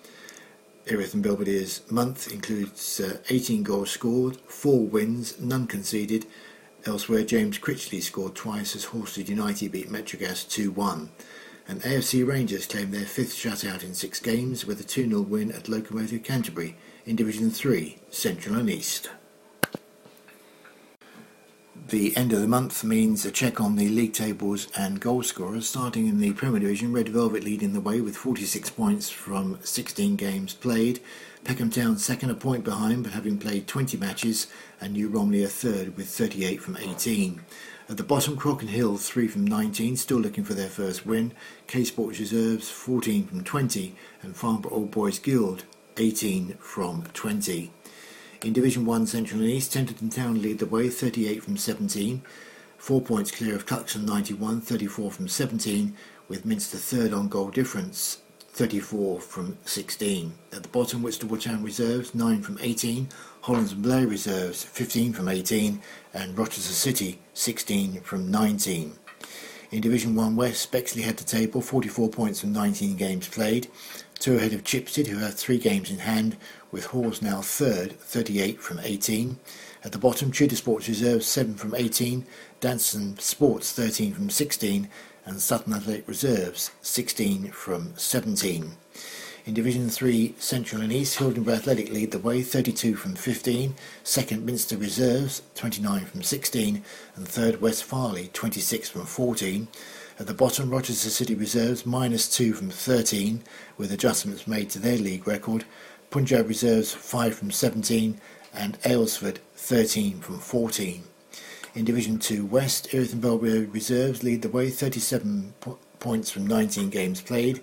Speaker 4: Erith and Belvedere's month includes uh, 18 goals scored, 4 wins, none conceded. Elsewhere, James Critchley scored twice as Horsted United beat Metrogas 2 1. And AFC Rangers claimed their fifth shutout in six games with a 2 0 win at Locomotive Canterbury in Division 3, Central and East. The end of the month means a check on the league tables and goal scorers. Starting in the Premier Division, Red Velvet leading the way with 46 points from 16 games played. Peckham Town second, a point behind, but having played 20 matches, and New Romney a third with 38 from 18. At the bottom, Crocken Hill 3 from 19, still looking for their first win. K Sports Reserves 14 from 20, and Farnborough Old Boys Guild 18 from 20. In Division 1 Central and East, Tenterden Town lead the way 38 from 17, 4 points clear of Cuxton 91, 34 from 17, with Minster third on goal difference 34 from 16. At the bottom, Whitstable Town reserves 9 from 18, Hollands and Blair reserves 15 from 18, and Rochester City 16 from 19. In Division 1 West, Bexley had the table, 44 points from 19 games played, two ahead of Chipstead, who have three games in hand, with Hawes now third, 38 from 18. At the bottom, Tudor Sports Reserves 7 from 18, Danson Sports 13 from 16, and Sutton Athletic Reserves 16 from 17. In Division 3, Central and East, Hildenborough Athletic lead the way 32 from 15, second Minster Reserves 29 from 16, and third West Farleigh 26 from 14. At the bottom, Rochester City Reserves minus 2 from 13, with adjustments made to their league record, Punjab Reserves 5 from 17 and Aylesford 13 from 14. In Division 2 West, Erith and Belvedere Reserves lead the way 37 po- points from 19 games played.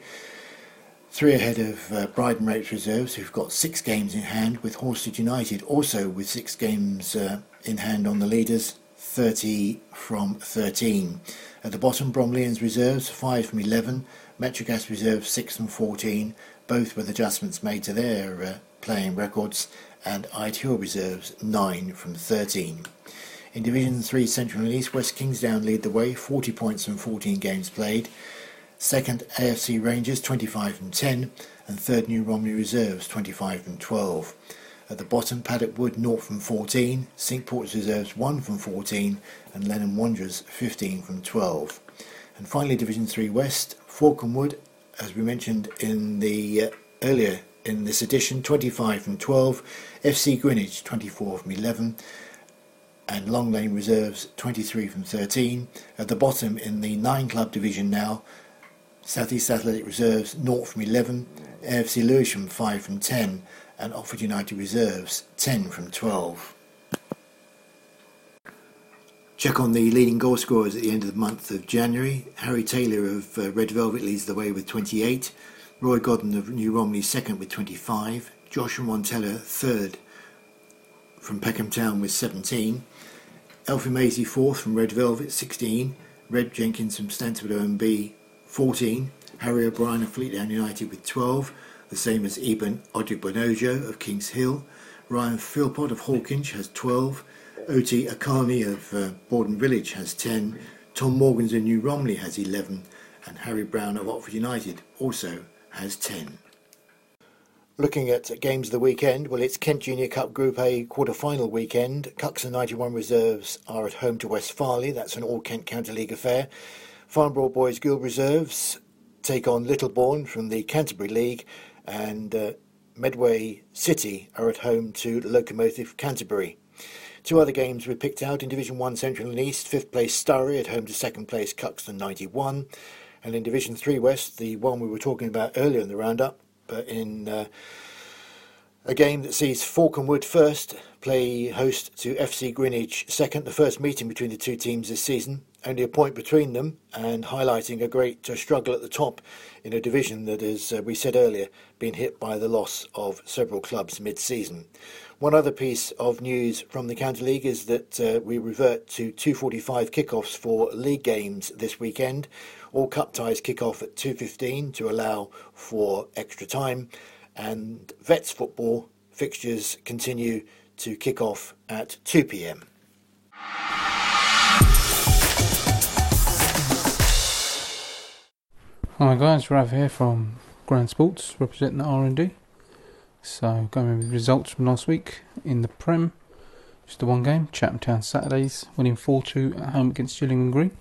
Speaker 4: Three ahead of uh, Bridon Ropes Reserves, who've got six games in hand, with Horsted United also with six games uh, in hand on the leaders, 30 from 13. At the bottom, Bromleyans Reserves 5 from 11, Metrogas Reserves 6 from 14, both with adjustments made to their uh, playing records, and Ide Hill reserves 9 from 13. In Division 3 Central and East, West Kingsdown lead the way, 40 points from 14 games played. Second, AFC Rangers 25 from 10, and third New Romney Reserves 25 from 12. At the bottom, Paddock Wood 0 from 14, Cinque Ports Reserves 1 from 14, and Lenham Wanderers 15 from 12. And finally, Division 3 West, Falcon Wood as we mentioned in the uh, earlier in this edition, 25 from 12, FC Greenwich 24 from 11, and Long Lane Reserves 23 from 13. At the bottom in the nine club division now, Southeast Athletic Reserves 0 from 11, AFC Lewisham 5 from 10, and Oxford United Reserves 10 from 12. Check on the leading goal scorers at the end of the month of January. Harry Taylor of uh, Red Velvet leads the way with 28. Roy Godden of New Romney second with 25. Joshua Montella third from Peckham Town with 17. Elfie Maisie fourth from Red Velvet 16. Red Jenkins from Stanford OMB 14. Harry O'Brien of Fleetdown United with 12. The same as Eben Odibonojo of Kings Hill. Ryan Philpott of Hawkinge has 12. Oti Akani of uh, Borden Village has 10, Tom Morgans of New Romney has 11, and Harry Brown of Oxford United also has 10. Looking at games of the weekend, well, it's Kent Junior Cup Group A quarter-final weekend. Cuxton 91 reserves are at home to West Farleigh. That's an all-Kent County League affair. Farnborough Boys Guild reserves take on Littlebourne from the Canterbury League, and uh, Medway City are at home to Locomotive Canterbury. Two other games were picked out in Division 1 Central and East, fifth place Sturry at home to second place Cuxton 91. And in Division 3 West, the one we were talking about earlier in the roundup, but in uh, a game that sees Falconwood first play host to FC Greenwich second, the first meeting between the two teams this season. Only a point between them, and highlighting a great uh, struggle at the top in a division that, uh, we said earlier, been hit by the loss of several clubs mid season. One other piece of news from the County League is that uh, we revert to 2:45 kickoffs for league games this weekend. All cup ties kick off at 2:15 to allow for extra time, and Vets football fixtures continue to kick off at 2 p.m.
Speaker 5: Hi guys, Rav here from Grand Sports, representing the R&D. So going with results from last week in the Prem, just the one game. Chatham Town Saturdays winning 4-2 at home against Gillingham Green.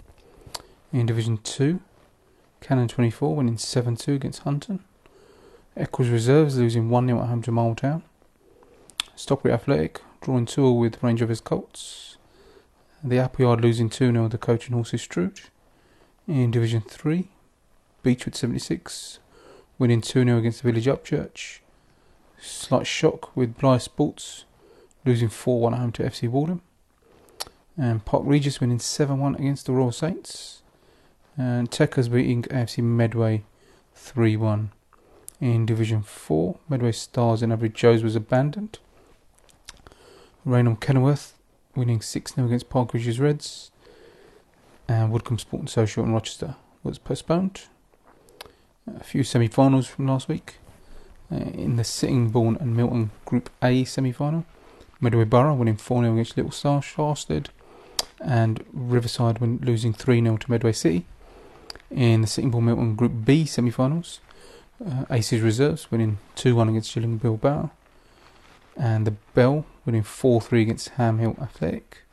Speaker 5: In Division 2, Cannon 24 winning 7-2 against Hunton. Eccles Reserves losing 1-0 at home to Marltown. Stockbury Athletic drawing 2 with Range Rovers Colts. The Appleyard losing 2 0 to Coach and Horses Strood. In Division 3, Beechwood 76 winning 2 0 against the Village Upchurch. Slight shock with Blyth Sports losing 4 1 at home to FC Walden. And Park Regis winning 7 1 against the Royal Saints. And Techers beating AFC Medway 3 1. In Division 4, Medway Stars and Average Joes was abandoned. Rainham Kenilworth winning 6 0 against Park Regis Reds. And Woodcombe Sport and Social in Rochester was postponed. A few semi finals from last week. Uh, in the Sittingbourne and Milton Group A semi final, Medway Borough winning 4 0 against Little Star Sharsted. And Riverside win, losing 3 0 to Medway City. In the Sittingbourne Milton Group B semi finals, uh, Aces Reserves winning 2 1 against Gillingham Bilbao and the Bell winning 4 3 against Ham Hill Athletic.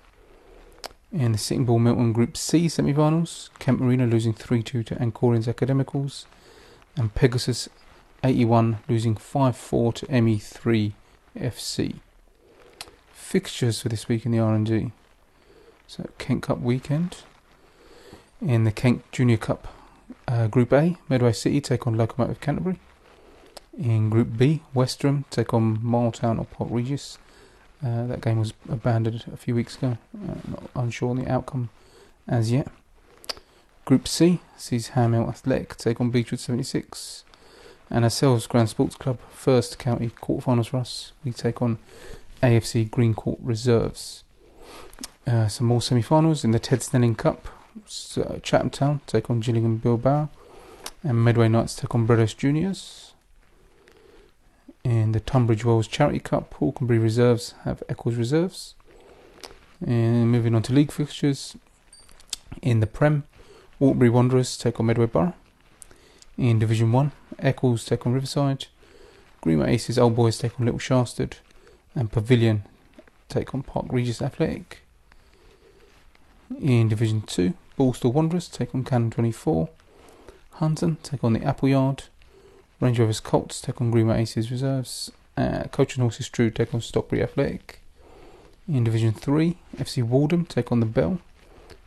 Speaker 5: In the Sittingbourne Milton Group C semi finals, Kent Marina losing 3 2 to Ancorians Academicals, and Pegasus 81 losing 5 4 to ME3 FC. Fixtures for this week in the R&D. So, Kent Cup weekend. In the Kent Junior Cup uh, Group A, Medway City take on Locomotive Canterbury. In Group B, Westerham take on Marltown or Port Regis. Uh, that game was abandoned a few weeks ago. Uh, not unsure on the outcome as yet. Group C sees Ham Athletic take on Beechwood 76. And ourselves, Grand Sports Club, first county quarterfinals for us. We take on AFC Green Court Reserves. Uh, some more semi finals in the Ted Snelling Cup. So, Chatham Town take on Gillingham Bilbao. And Medway Knights take on Bredos Juniors. In the Tunbridge Wells Charity Cup, Hawkenbury Reserves have Eccles Reserves. And moving on to league fixtures. In the Prem, Waterbury Wanderers take on Medway Borough. In Division 1, Eccles take on Riverside. Greenway Aces Old Boys take on Little Sharsted. And Pavilion take on Park Regis Athletic. In Division 2, Ballstall Wanderers take on Cannon 24. Hunton take on the Appleyard. Range Rovers Colts take on Greenway Aces Reserves. Uh, Coach and Horses Strood take on Stockbury Athletic. In Division 3, FC Walden take on the Bell.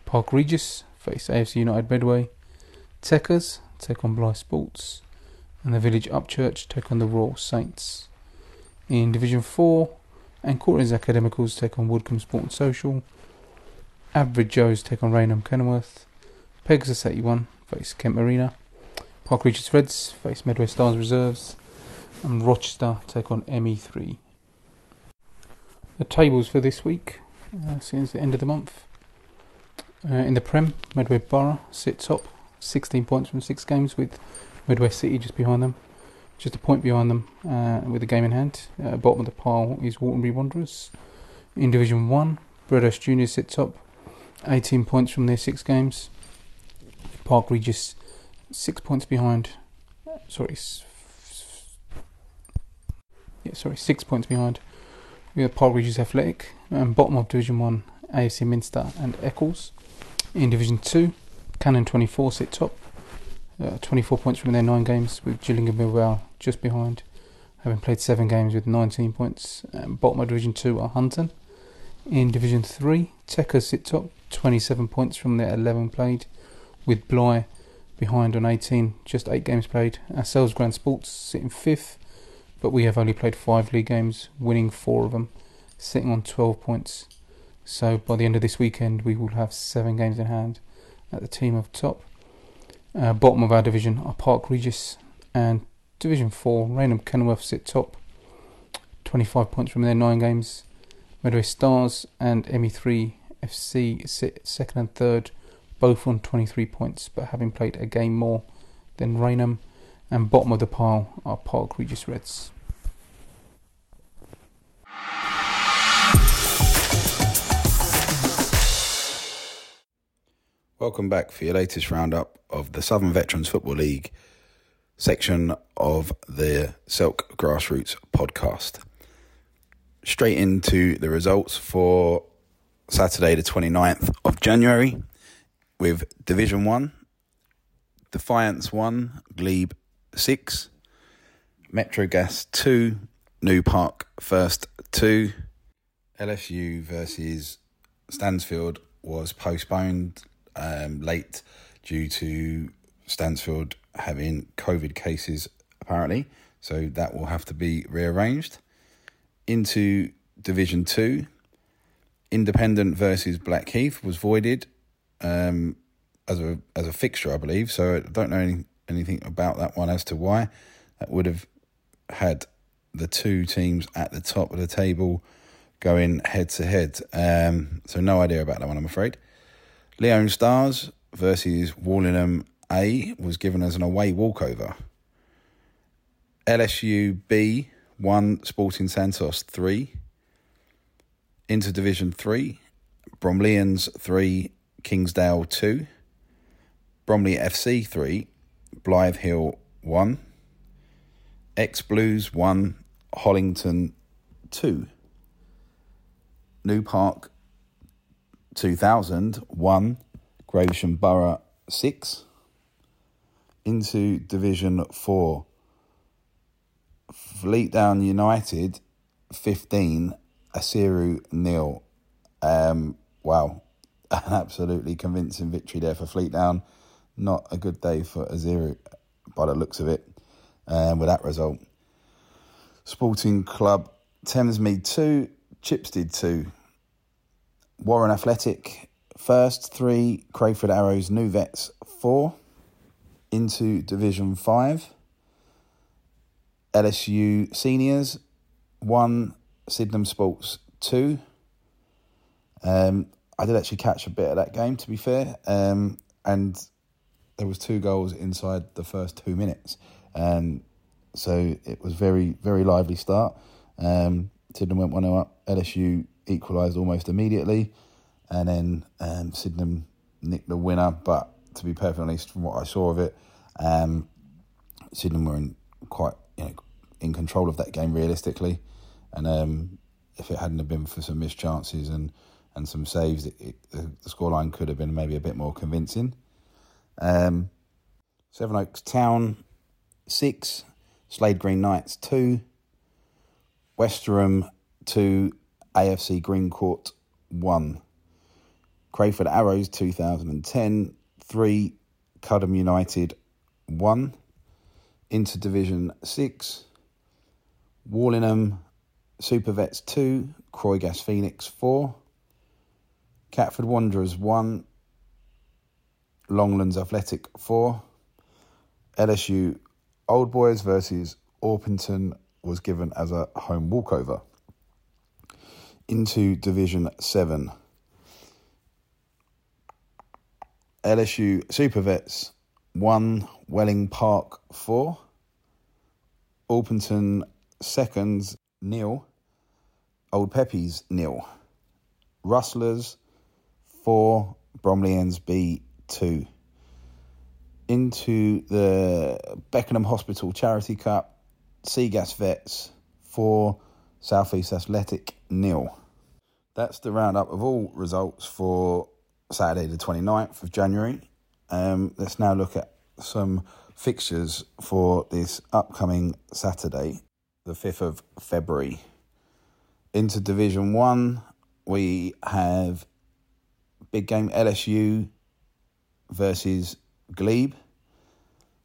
Speaker 5: Park Regis face AFC United Medway. Techers take on Blyth Sports. And the Village Upchurch take on the Royal Saints. In Division 4, Ancorians Academicals take on Woodcombe Sport and Social. Average Joes take on Rainham Kenilworth. Pegasus 81 face Kent Marina. Park Regis Reds face Medway Stars Reserves, and Rochester take on ME3. The tables for this week, uh, since the end of the month. Uh, in the Prem, Medway Borough sit top, 16 points from six games, with Medway City just behind them, just a point behind them, uh, with a game in hand. Uh, bottom of the pile is Waterbury Wanderers. In Division 1, Bredos Juniors sit top, 18 points from their six games. Park Regis six points behind. Sorry, yeah, sorry, six points behind. We have Park Regis Athletic, and bottom of Division One, AFC Minster and Eccles. In Division Two, Cannon 24 sit top, uh, 24 points from their nine games, with Gillingham Bilbao just behind, having played seven games with 19 points. Um, bottom of Division Two are Hunton. In Division Three, Techers sit top, 27 points from their 11 played, with Bly behind on 18, just 8 games played. Ourselves, Grand Sports, sitting 5th, but we have only played 5 league games, winning 4 of them, sitting on 12 points. So by the end of this weekend, we will have 7 games in hand at the team of top. Uh, bottom of our division are Park Regis and Division 4, Rainham Kenilworth sit top, 25 points from their 9 games. Medway Stars and ME3 FC sit second and third both on 23 points, but having played a game more than Rainham, and bottom of the pile are Park Regis Reds.
Speaker 1: Welcome back for your latest roundup of the Southern Veterans Football League
Speaker 6: section of the Selk Grassroots podcast. Straight into the results for Saturday, the 29th of January, with Division 1, Defiance 1, Glebe 6, Metro Gas 2, New Park First 2, LSU versus Stansfield was postponed um, late due to Stansfield having COVID cases apparently, so that will have to be rearranged. Into Division 2, Independent versus Blackheath was voided um, as a as a fixture, I believe. So I don't know any, anything about that one as to why. That would have had the two teams at the top of the table going head to head. Um, so no idea about that one, I'm afraid. Leon Stars versus Warlingham A was given as an away walkover. LSU B one Sporting Santos three. Into Division three, Bromleyans three, Kingsdale two. Bromley FC three, Blythe Hill one. X Blues one, Hollington two. New Park 2001, Gravesham Borough 6. Into Division 4, Fleetdown United 15, Asiru nil. Um, wow, an absolutely convincing victory there for Fleetdown. Not a good day for Asiru by the looks of it um, with that result. Sporting Club Thamesmead 2, Chipstead 2. Warren Athletic first, 3. Crayford Arrows New Vets 4. Into Division 5. LSU Seniors 1. Sydenham Sports 2. Um, I did actually catch a bit of that game, to be fair, um, and there was two goals inside the first two minutes. Um, so it was very, very lively start. Um, Sydenham went 1 0 up. LSU equalised almost immediately. And then um, Sydenham nicked the winner. But to be perfectly honest, from what I saw of it, um, Sydenham were in quite you know, in control of that game realistically. And um, if it hadn't have been for some missed chances and, and some saves, it, it, the, scoreline could have been maybe a bit more convincing. Um, Sevenoaks Town, 6. Slade Green Knights 2. Westerham 2. AFC Green Court 1. Crayford Arrows 2010 3. Cudham United 1. Into Division 6. Warlingham Super Vets 2. Croygas Phoenix 4. Catford Wanderers 1. Longlands Athletic 4. LSU Old Boys versus Orpington was given as a home walkover. Into Division 7. LSU Super Vets 1, Welling Park 4. Orpington seconds nil. Old Peppies nil. Rustlers 4, Bromleyans B 2 into the Beckenham Hospital Charity Cup, Seagas Vets 4, Southeast Athletic nil. That's the roundup of all results for Saturday, the 29th of January. Um, let's now look at some fixtures for this upcoming Saturday, the 5th of February. Into Division 1, we have big game LSU versus Glebe.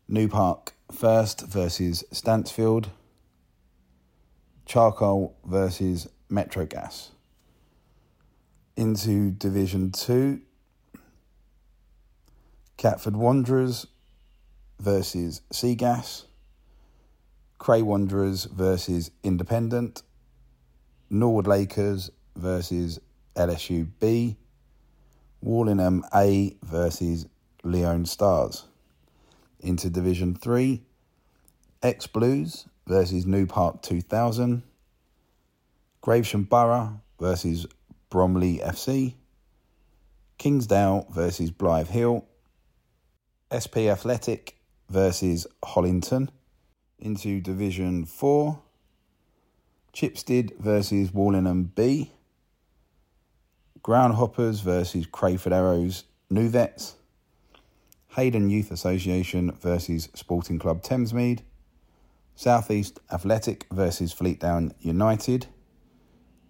Speaker 6: New Park first versus Stansfield. Charcoal versus Metro Gas. Into Division 2, Catford Wanderers versus Seagas. Cray Wanderers versus Independent. Norwood Lakers versus LSU B. Warlingham A versus Leon Stars. Into Division 3, X Blues versus New Park 2000. Gravesham Borough versus Bromley FC. Kingsdale versus Blythe Hill. SP Athletic
Speaker 1: versus Hollington. Into Division 4, Chipstead versus Warlingham B. Groundhoppers versus Crayford Arrows New Vets. Hayden Youth Association versus Sporting Club Thamesmead. Southeast Athletic versus Fleetdown United.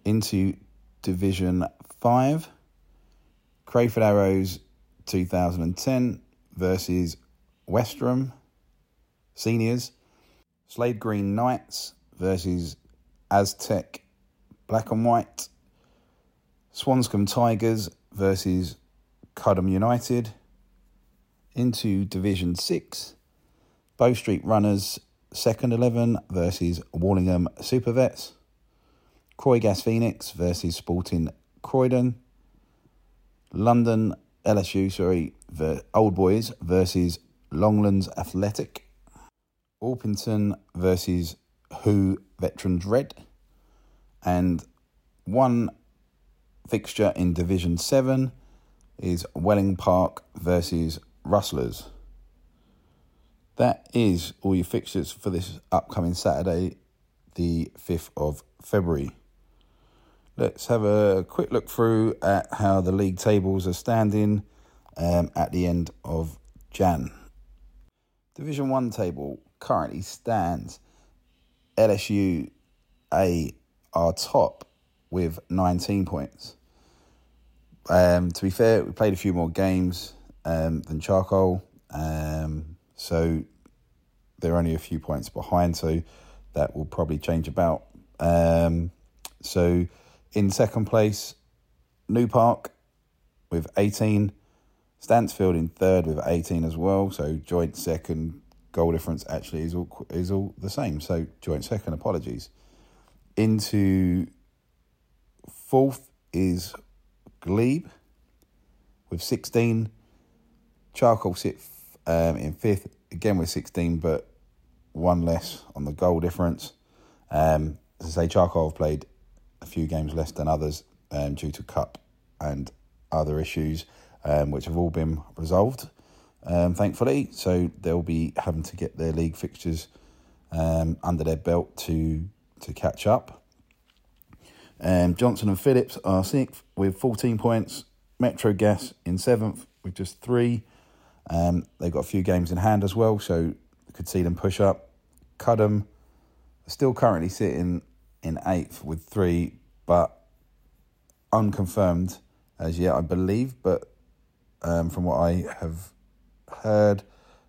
Speaker 1: Into Division 5. Crayford Arrows 2010 versus Westerham Seniors. Slade Green Knights versus Aztec Black and White. Swanscombe Tigers versus Cudham United. Into Division 6. Bow Street Runners second 11 versus Warlingham Super Vets. Croy Gas Phoenix versus Sporting Croydon. London LSU, sorry, Old Boys versus Longlands Athletic. Orpington versus Who Veterans Red. And one fixture in Division 7 is Welling Park versus Rustlers. That is all your fixtures for this upcoming Saturday, the 5th of February. Let's have a quick look through at how the league tables are standing um, at the end of Jan. Division 1 table currently stands LSU A are top with 19 points. Um, to be fair, we played a few more games um, than Charcoal, um, so they're only a few points behind, so that will probably change about. Um, so in second place, New Park with 18. Stansfield in third with 18 as well. So joint second goal difference actually is all is all the same. So joint second. Apologies. Into fourth is Glebe with 16. Charcoal sit um, in fifth again with 16, but one less on the goal difference. Um, as I say, Charcoal have played a few games less than others um, due to cup and other issues, um, which have all been resolved, um, thankfully. So they'll be having to get their league fixtures um, under their belt to to catch up. Um, Johnson and Phillips are sixth with 14 points. Metro Gas in seventh with just three. Um, they've got a few games in hand as well, so could see them push up. Cudham still currently sitting in eighth with three, but unconfirmed as yet, I believe. But um, from what I have heard,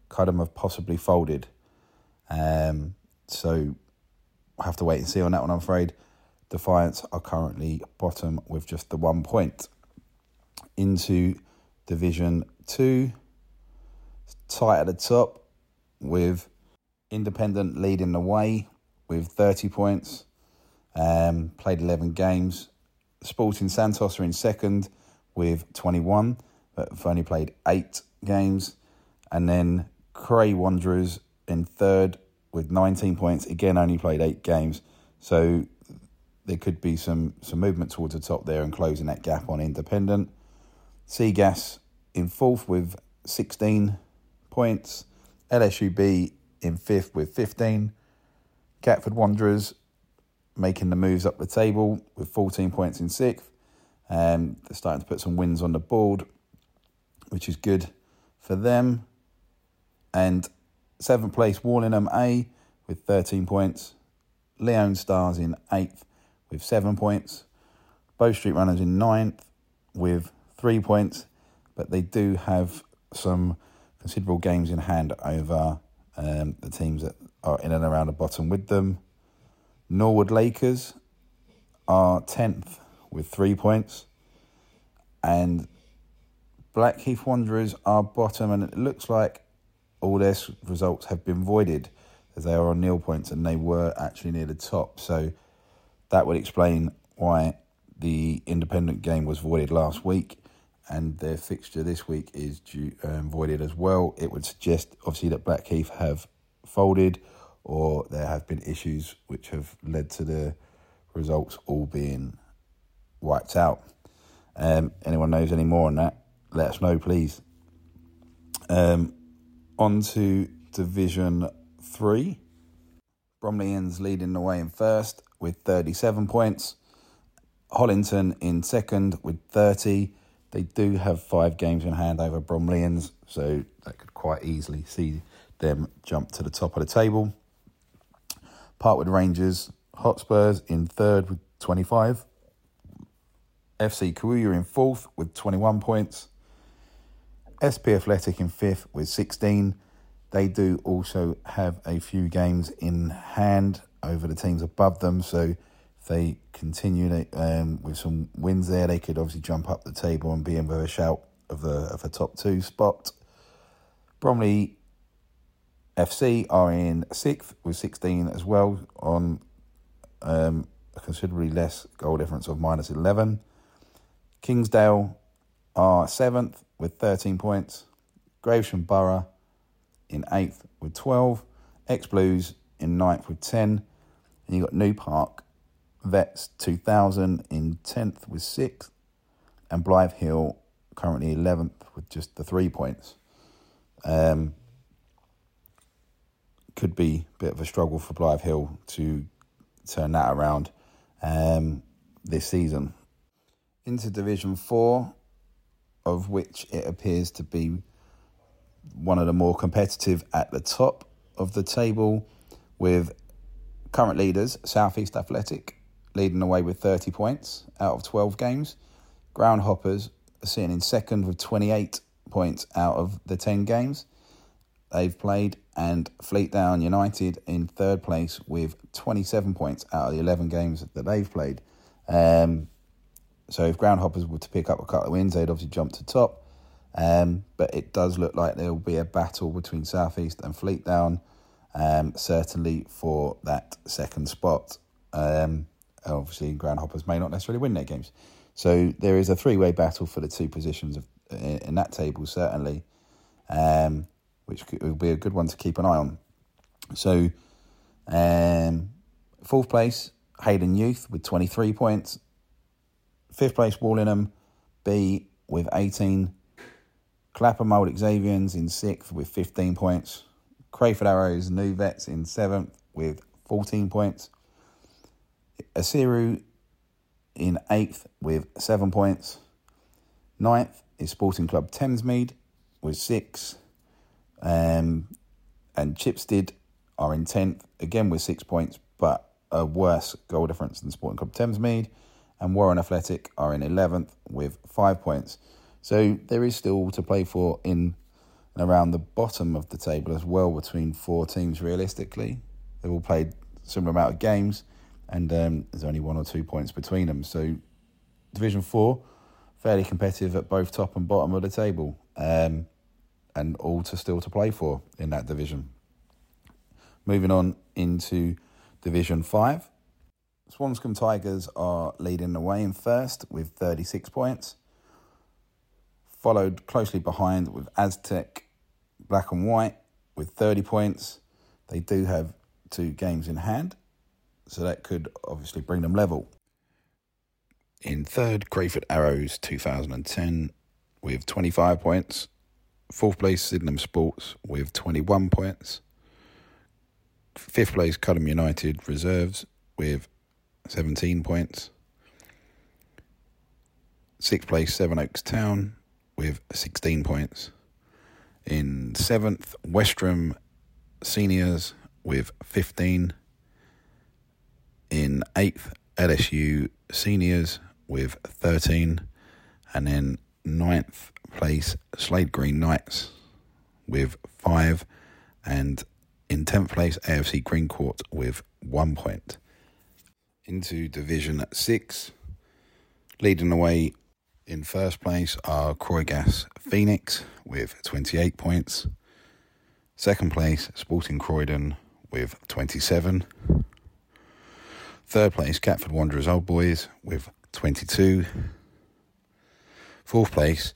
Speaker 1: Cudham have possibly folded. Um, so I have to wait and see on that one, I'm afraid. Defiance are currently bottom with just the one point. Into Division 2, tight at the top with Independent leading the way with 30 points. Um, played 11 games. Sporting Santos are in second with 21, but have only played eight games. And then Cray Wanderers in third with 19 points. Again, only played eight games. So there could be some, some movement towards the top there and closing that gap on Independent. Seagas in fourth with 16 points. LSUB in fifth with 15. Catford Wanderers making the moves up the table with 14 points in sixth. Um, they're starting to put some wins on the board, which is good for them. And seventh place, Warlingham A with 13 points. Leon Stars in eighth with seven points. Bow Street Runners in ninth with three points, but they do have some considerable games in hand over um, the teams that are in and around the bottom with them. Norwood Lakers are 10th with three points. And Blackheath Wanderers are bottom, and it looks like all their results have been voided as they are on nil points and they were actually near the top. So that would explain why the independent game was voided last week and their fixture this week is due, um, voided as well. It would suggest, obviously, that Blackheath have folded or there have been issues which have led to the results all being wiped out. Um, anyone knows any more on that? Let us know, please. Um, on to Division 3. Bromleyans leading the way in first with 37 points. Hollington in second with 30. They do have five games in hand over Bromleyans, so that could quite easily see them jump to the top of the table. Parkwood Rangers, Hotspurs in third with 25. FC Kawuya in fourth with 21 points. SP Athletic in fifth with 16. They do also have a few games in hand over the teams above them, so if they continue um, with some wins there, they could obviously jump up the table and be in with a shout of the of the top two spot. Bromley FC are in sixth with 16 as well on um, a considerably less goal difference of minus 11. Kingsdale are seventh with 13 points. Gravesham Borough in eighth with 12. X Blues in ninth with 10. And you've got New Park Vets 2000 in 10th with 6. And Blythe Hill currently 11th with just the three points. Um, could be a bit of a struggle for Blythe Hill to turn that around um, this season. Into Division 4, of which it appears to be one of the more competitive at the top of the table, with current leaders, Southeast Athletic, leading the way with 30 points out of 12 games. Groundhoppers are sitting in second with 28 points out of the 10 games they've played, and Fleetdown United in third place with 27 points out of the 11 games that they've played. Um, so if Groundhoppers were to pick up a couple of wins, they'd obviously jump to top. Um, but it does look like there will be a battle between Southeast and Fleetdown, um, certainly for that second spot. Um, obviously, Groundhoppers may not necessarily win their games. So there is a three way battle for the two positions of, in, in that table, certainly. Um, which would be a good one to keep an eye on. So, um, fourth place, Hayden Youth with 23 points. Fifth place, Warlingham B with 18. Clapham Old Xavians in sixth with 15 points. Crayford Arrows New Vets in seventh with 14 points. Asiru in eighth with seven points. Ninth is Sporting Club Thamesmead with six. Um, and Chipstead are in 10th, again with six points, but a worse goal difference than Sporting Club Thamesmead. And Warren Athletic are in 11th with five points. So there is still to play for in and around the bottom of the table as well between four teams realistically. They've all played similar amount of games and um, there's only one or two points between them. So Division 4, fairly competitive at both top and bottom of the table. Um, and all to still to play for in that division. Moving on into Division 5. Swanscombe Tigers are leading the way in first with 36 points, followed closely behind with Aztec Black and White with 30 points. They do have two games in hand, so that could obviously bring them level. In third, Crayford Arrows 2010 with 25 points, Fourth place, Sydenham Sports with 21 points. Fifth place, Culham United Reserves with 17 points. Sixth place, Sevenoaks Town with 16 points. In seventh, Westerham Seniors with 15. In eighth, LSU Seniors with 13. And then ninth, place Slade Green Knights with five, and in 10th place, AFC Green Court with one point. Into Division 6, leading the way in first place are Croygas Phoenix with 28 points. Second place, Sporting Croydon with 27. Third place, Catford Wanderers Old Boys with 22. Fourth place,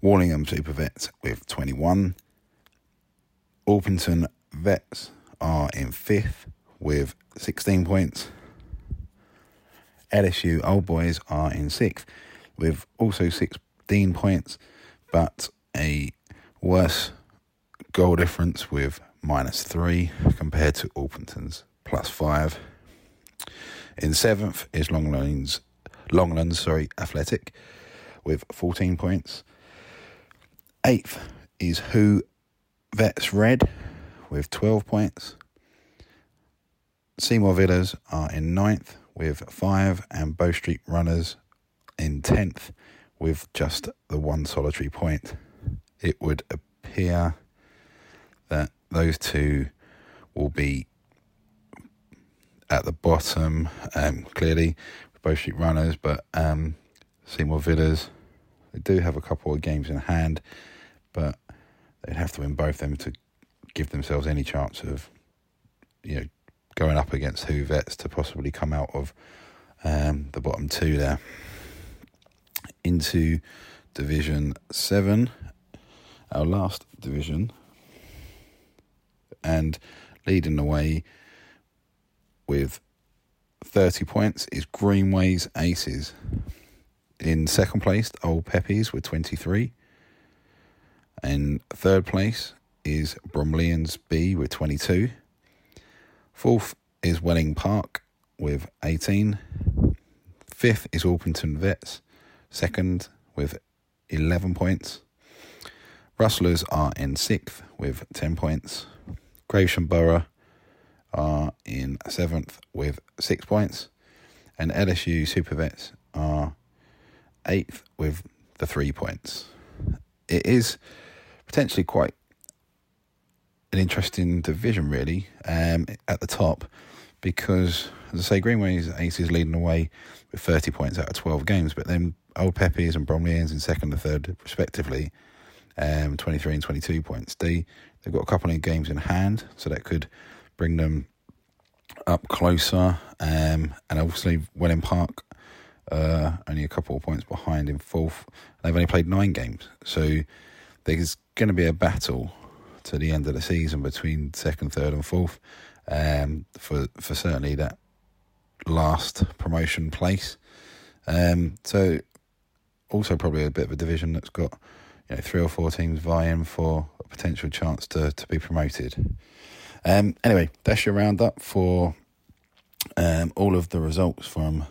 Speaker 1: Warlingham Super Vets with 21. Orpington Vets are in fifth with 16 points. LSU Old Boys are in sixth with also 16 points, but a worse goal difference with minus three compared to Orpington's plus five. In seventh is Longlands, Longlands, sorry, Athletic with 14 points. Eighth is Who Vets Red with 12 points. Seymour Villas are in ninth with five, and Bow Street Runners in tenth with just the one solitary point. It would appear that those two will be at the bottom, um, clearly, Bow Street Runners, but um, Seymour Villas, they do have a couple of games in hand, but they'd have to win both of them to give themselves any chance of, you know, going up against Who Vets to possibly come out of um, the bottom two there. Into Division 7, our last division, and leading the way with 30 points is Greenways Aces. In second place, Old Peppies with 23. In third place is Bromleyans B with 22. Fourth is Welling Park with 18. Fifth is Orpington Vets. Second with 11 points. Rustlers are in sixth with 10 points. Gravesham Borough are in seventh with six points. And LSU Supervets are eighth with the three points. It is potentially quite an interesting division, really, um, at the top, because, as I say, Greenway's Ace is leading away with 30 points out of 12 games, but then Old Peppies and Bromleyans in second and third, respectively, um, 23 and 22 points. They, they've got a couple of games in hand, so that could bring them up closer. Um, and obviously, Welling Park uh, only a couple of points behind in fourth. They've only played nine games, so there's going to be a battle to the end of the season between second, third, and fourth um, for for certainly that last promotion place. Um, so also probably a bit of a division that's got you know three or four teams vying for a potential chance to to be promoted. Um, anyway, that's your roundup for um, all of the results from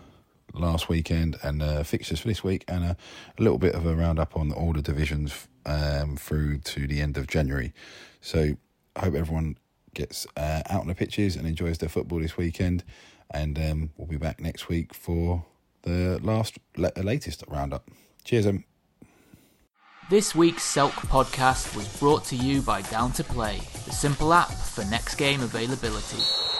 Speaker 1: last weekend and uh, fixtures for this week, and a, a, little bit of a roundup on all the divisions um, through to the end of January. So I hope everyone gets uh, out on the pitches and enjoys their football this weekend. And um, we'll be back next week for the last latest roundup. Cheers, um.
Speaker 3: This week's Selk podcast was brought to you by Down to Play, the simple app for next game availability.